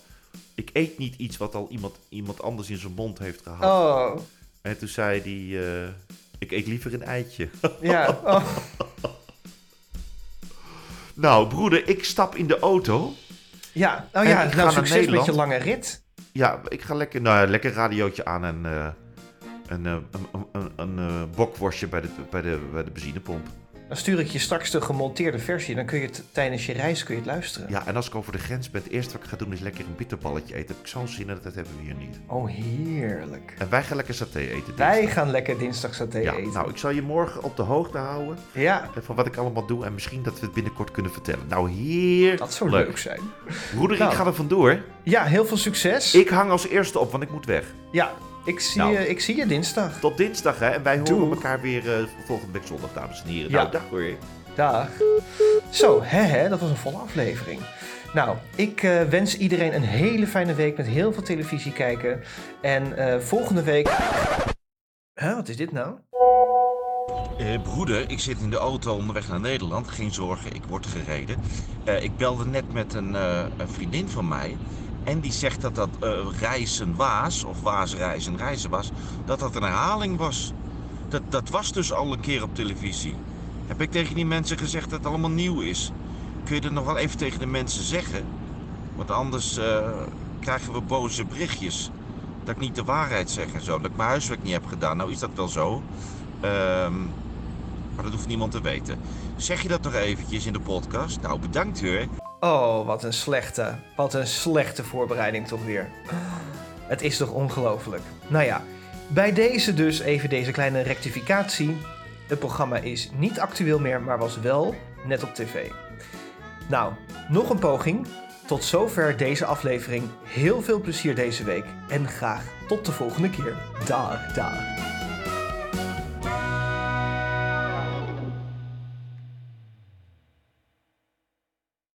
Ik eet niet iets wat al iemand, iemand anders in zijn mond heeft gehad.
Oh,
En toen zei hij, eh, ik eet liever een eitje. [LAUGHS]
ja. Oh. [LAUGHS]
nou, broeder, ik stap in de auto.
Ja, nou
En
ja, nou
naar
succes met
Nederland.
je lange rit.
Ja, ik ga lekker, nou, lekker radiootje aan en eh, een, eh, een, een, een, een eh, bokworstje bij de, bij, de, bij de benzinepomp.
Dan stuur ik je straks de gemonteerde versie. Dan kun je het tijdens je reis kun je het luisteren.
Ja, en als ik over de grens ben, het eerste wat ik ga doen is lekker een bitterballetje eten. Ik zo'n zin in, dat hebben we hier niet.
Oh, heerlijk.
En wij gaan lekker saté eten.
Wij
dinsdag.
gaan lekker dinsdag saté
Ja,
eten.
nou, ik zal je morgen op de hoogte houden
Ja,
eh, van wat ik allemaal doe. En misschien dat we het binnenkort kunnen vertellen. Nou, heerlijk.
dat zou leuk zijn.
Broeder,
Nou.
ik ga er vandoor.
Ja, heel veel succes.
Ik hang als eerste op, want ik moet weg.
Ja, ik zie,
Nou.
je, ik zie je dinsdag.
Tot dinsdag, hè. En wij horen
Doeg.
elkaar weer eh, volgende week zondag, dames en heren.
Ja.
Nou, dag hoor.
Dag. Zo, hè, hè, dat was een volle aflevering. Nou, ik eh, wens iedereen een hele fijne week met heel veel televisie kijken. En eh, volgende week. Huh, wat is dit nou?
Eh, broeder, ik zit in de auto onderweg naar Nederland. Geen zorgen, ik word gereden. Eh, ik belde net met een, eh, een vriendin van mij. En die zegt dat dat eh, reizen waas, of waas reizen reizen was, dat dat een herhaling was. Dat, dat was dus al een keer op televisie. Heb ik tegen die mensen gezegd dat het allemaal nieuw is? Kun je dat nog wel even tegen de mensen zeggen? Want anders eh, krijgen we boze berichtjes. Dat ik niet de waarheid zeg en zo. Dat ik mijn huiswerk niet heb gedaan. Nou is dat wel zo. Ehm, maar dat hoeft niemand te weten. Zeg je dat nog eventjes in de podcast? Nou, bedankt hoor.
Oh, wat een slechte. Wat een slechte voorbereiding toch weer. Het is toch ongelooflijk. Nou ja, bij deze dus even deze kleine rectificatie. Het programma is niet actueel meer, maar was wel net op tv. Nou, nog een poging. Tot zover deze aflevering. Heel veel plezier deze week en graag tot de volgende keer. Dag, dag.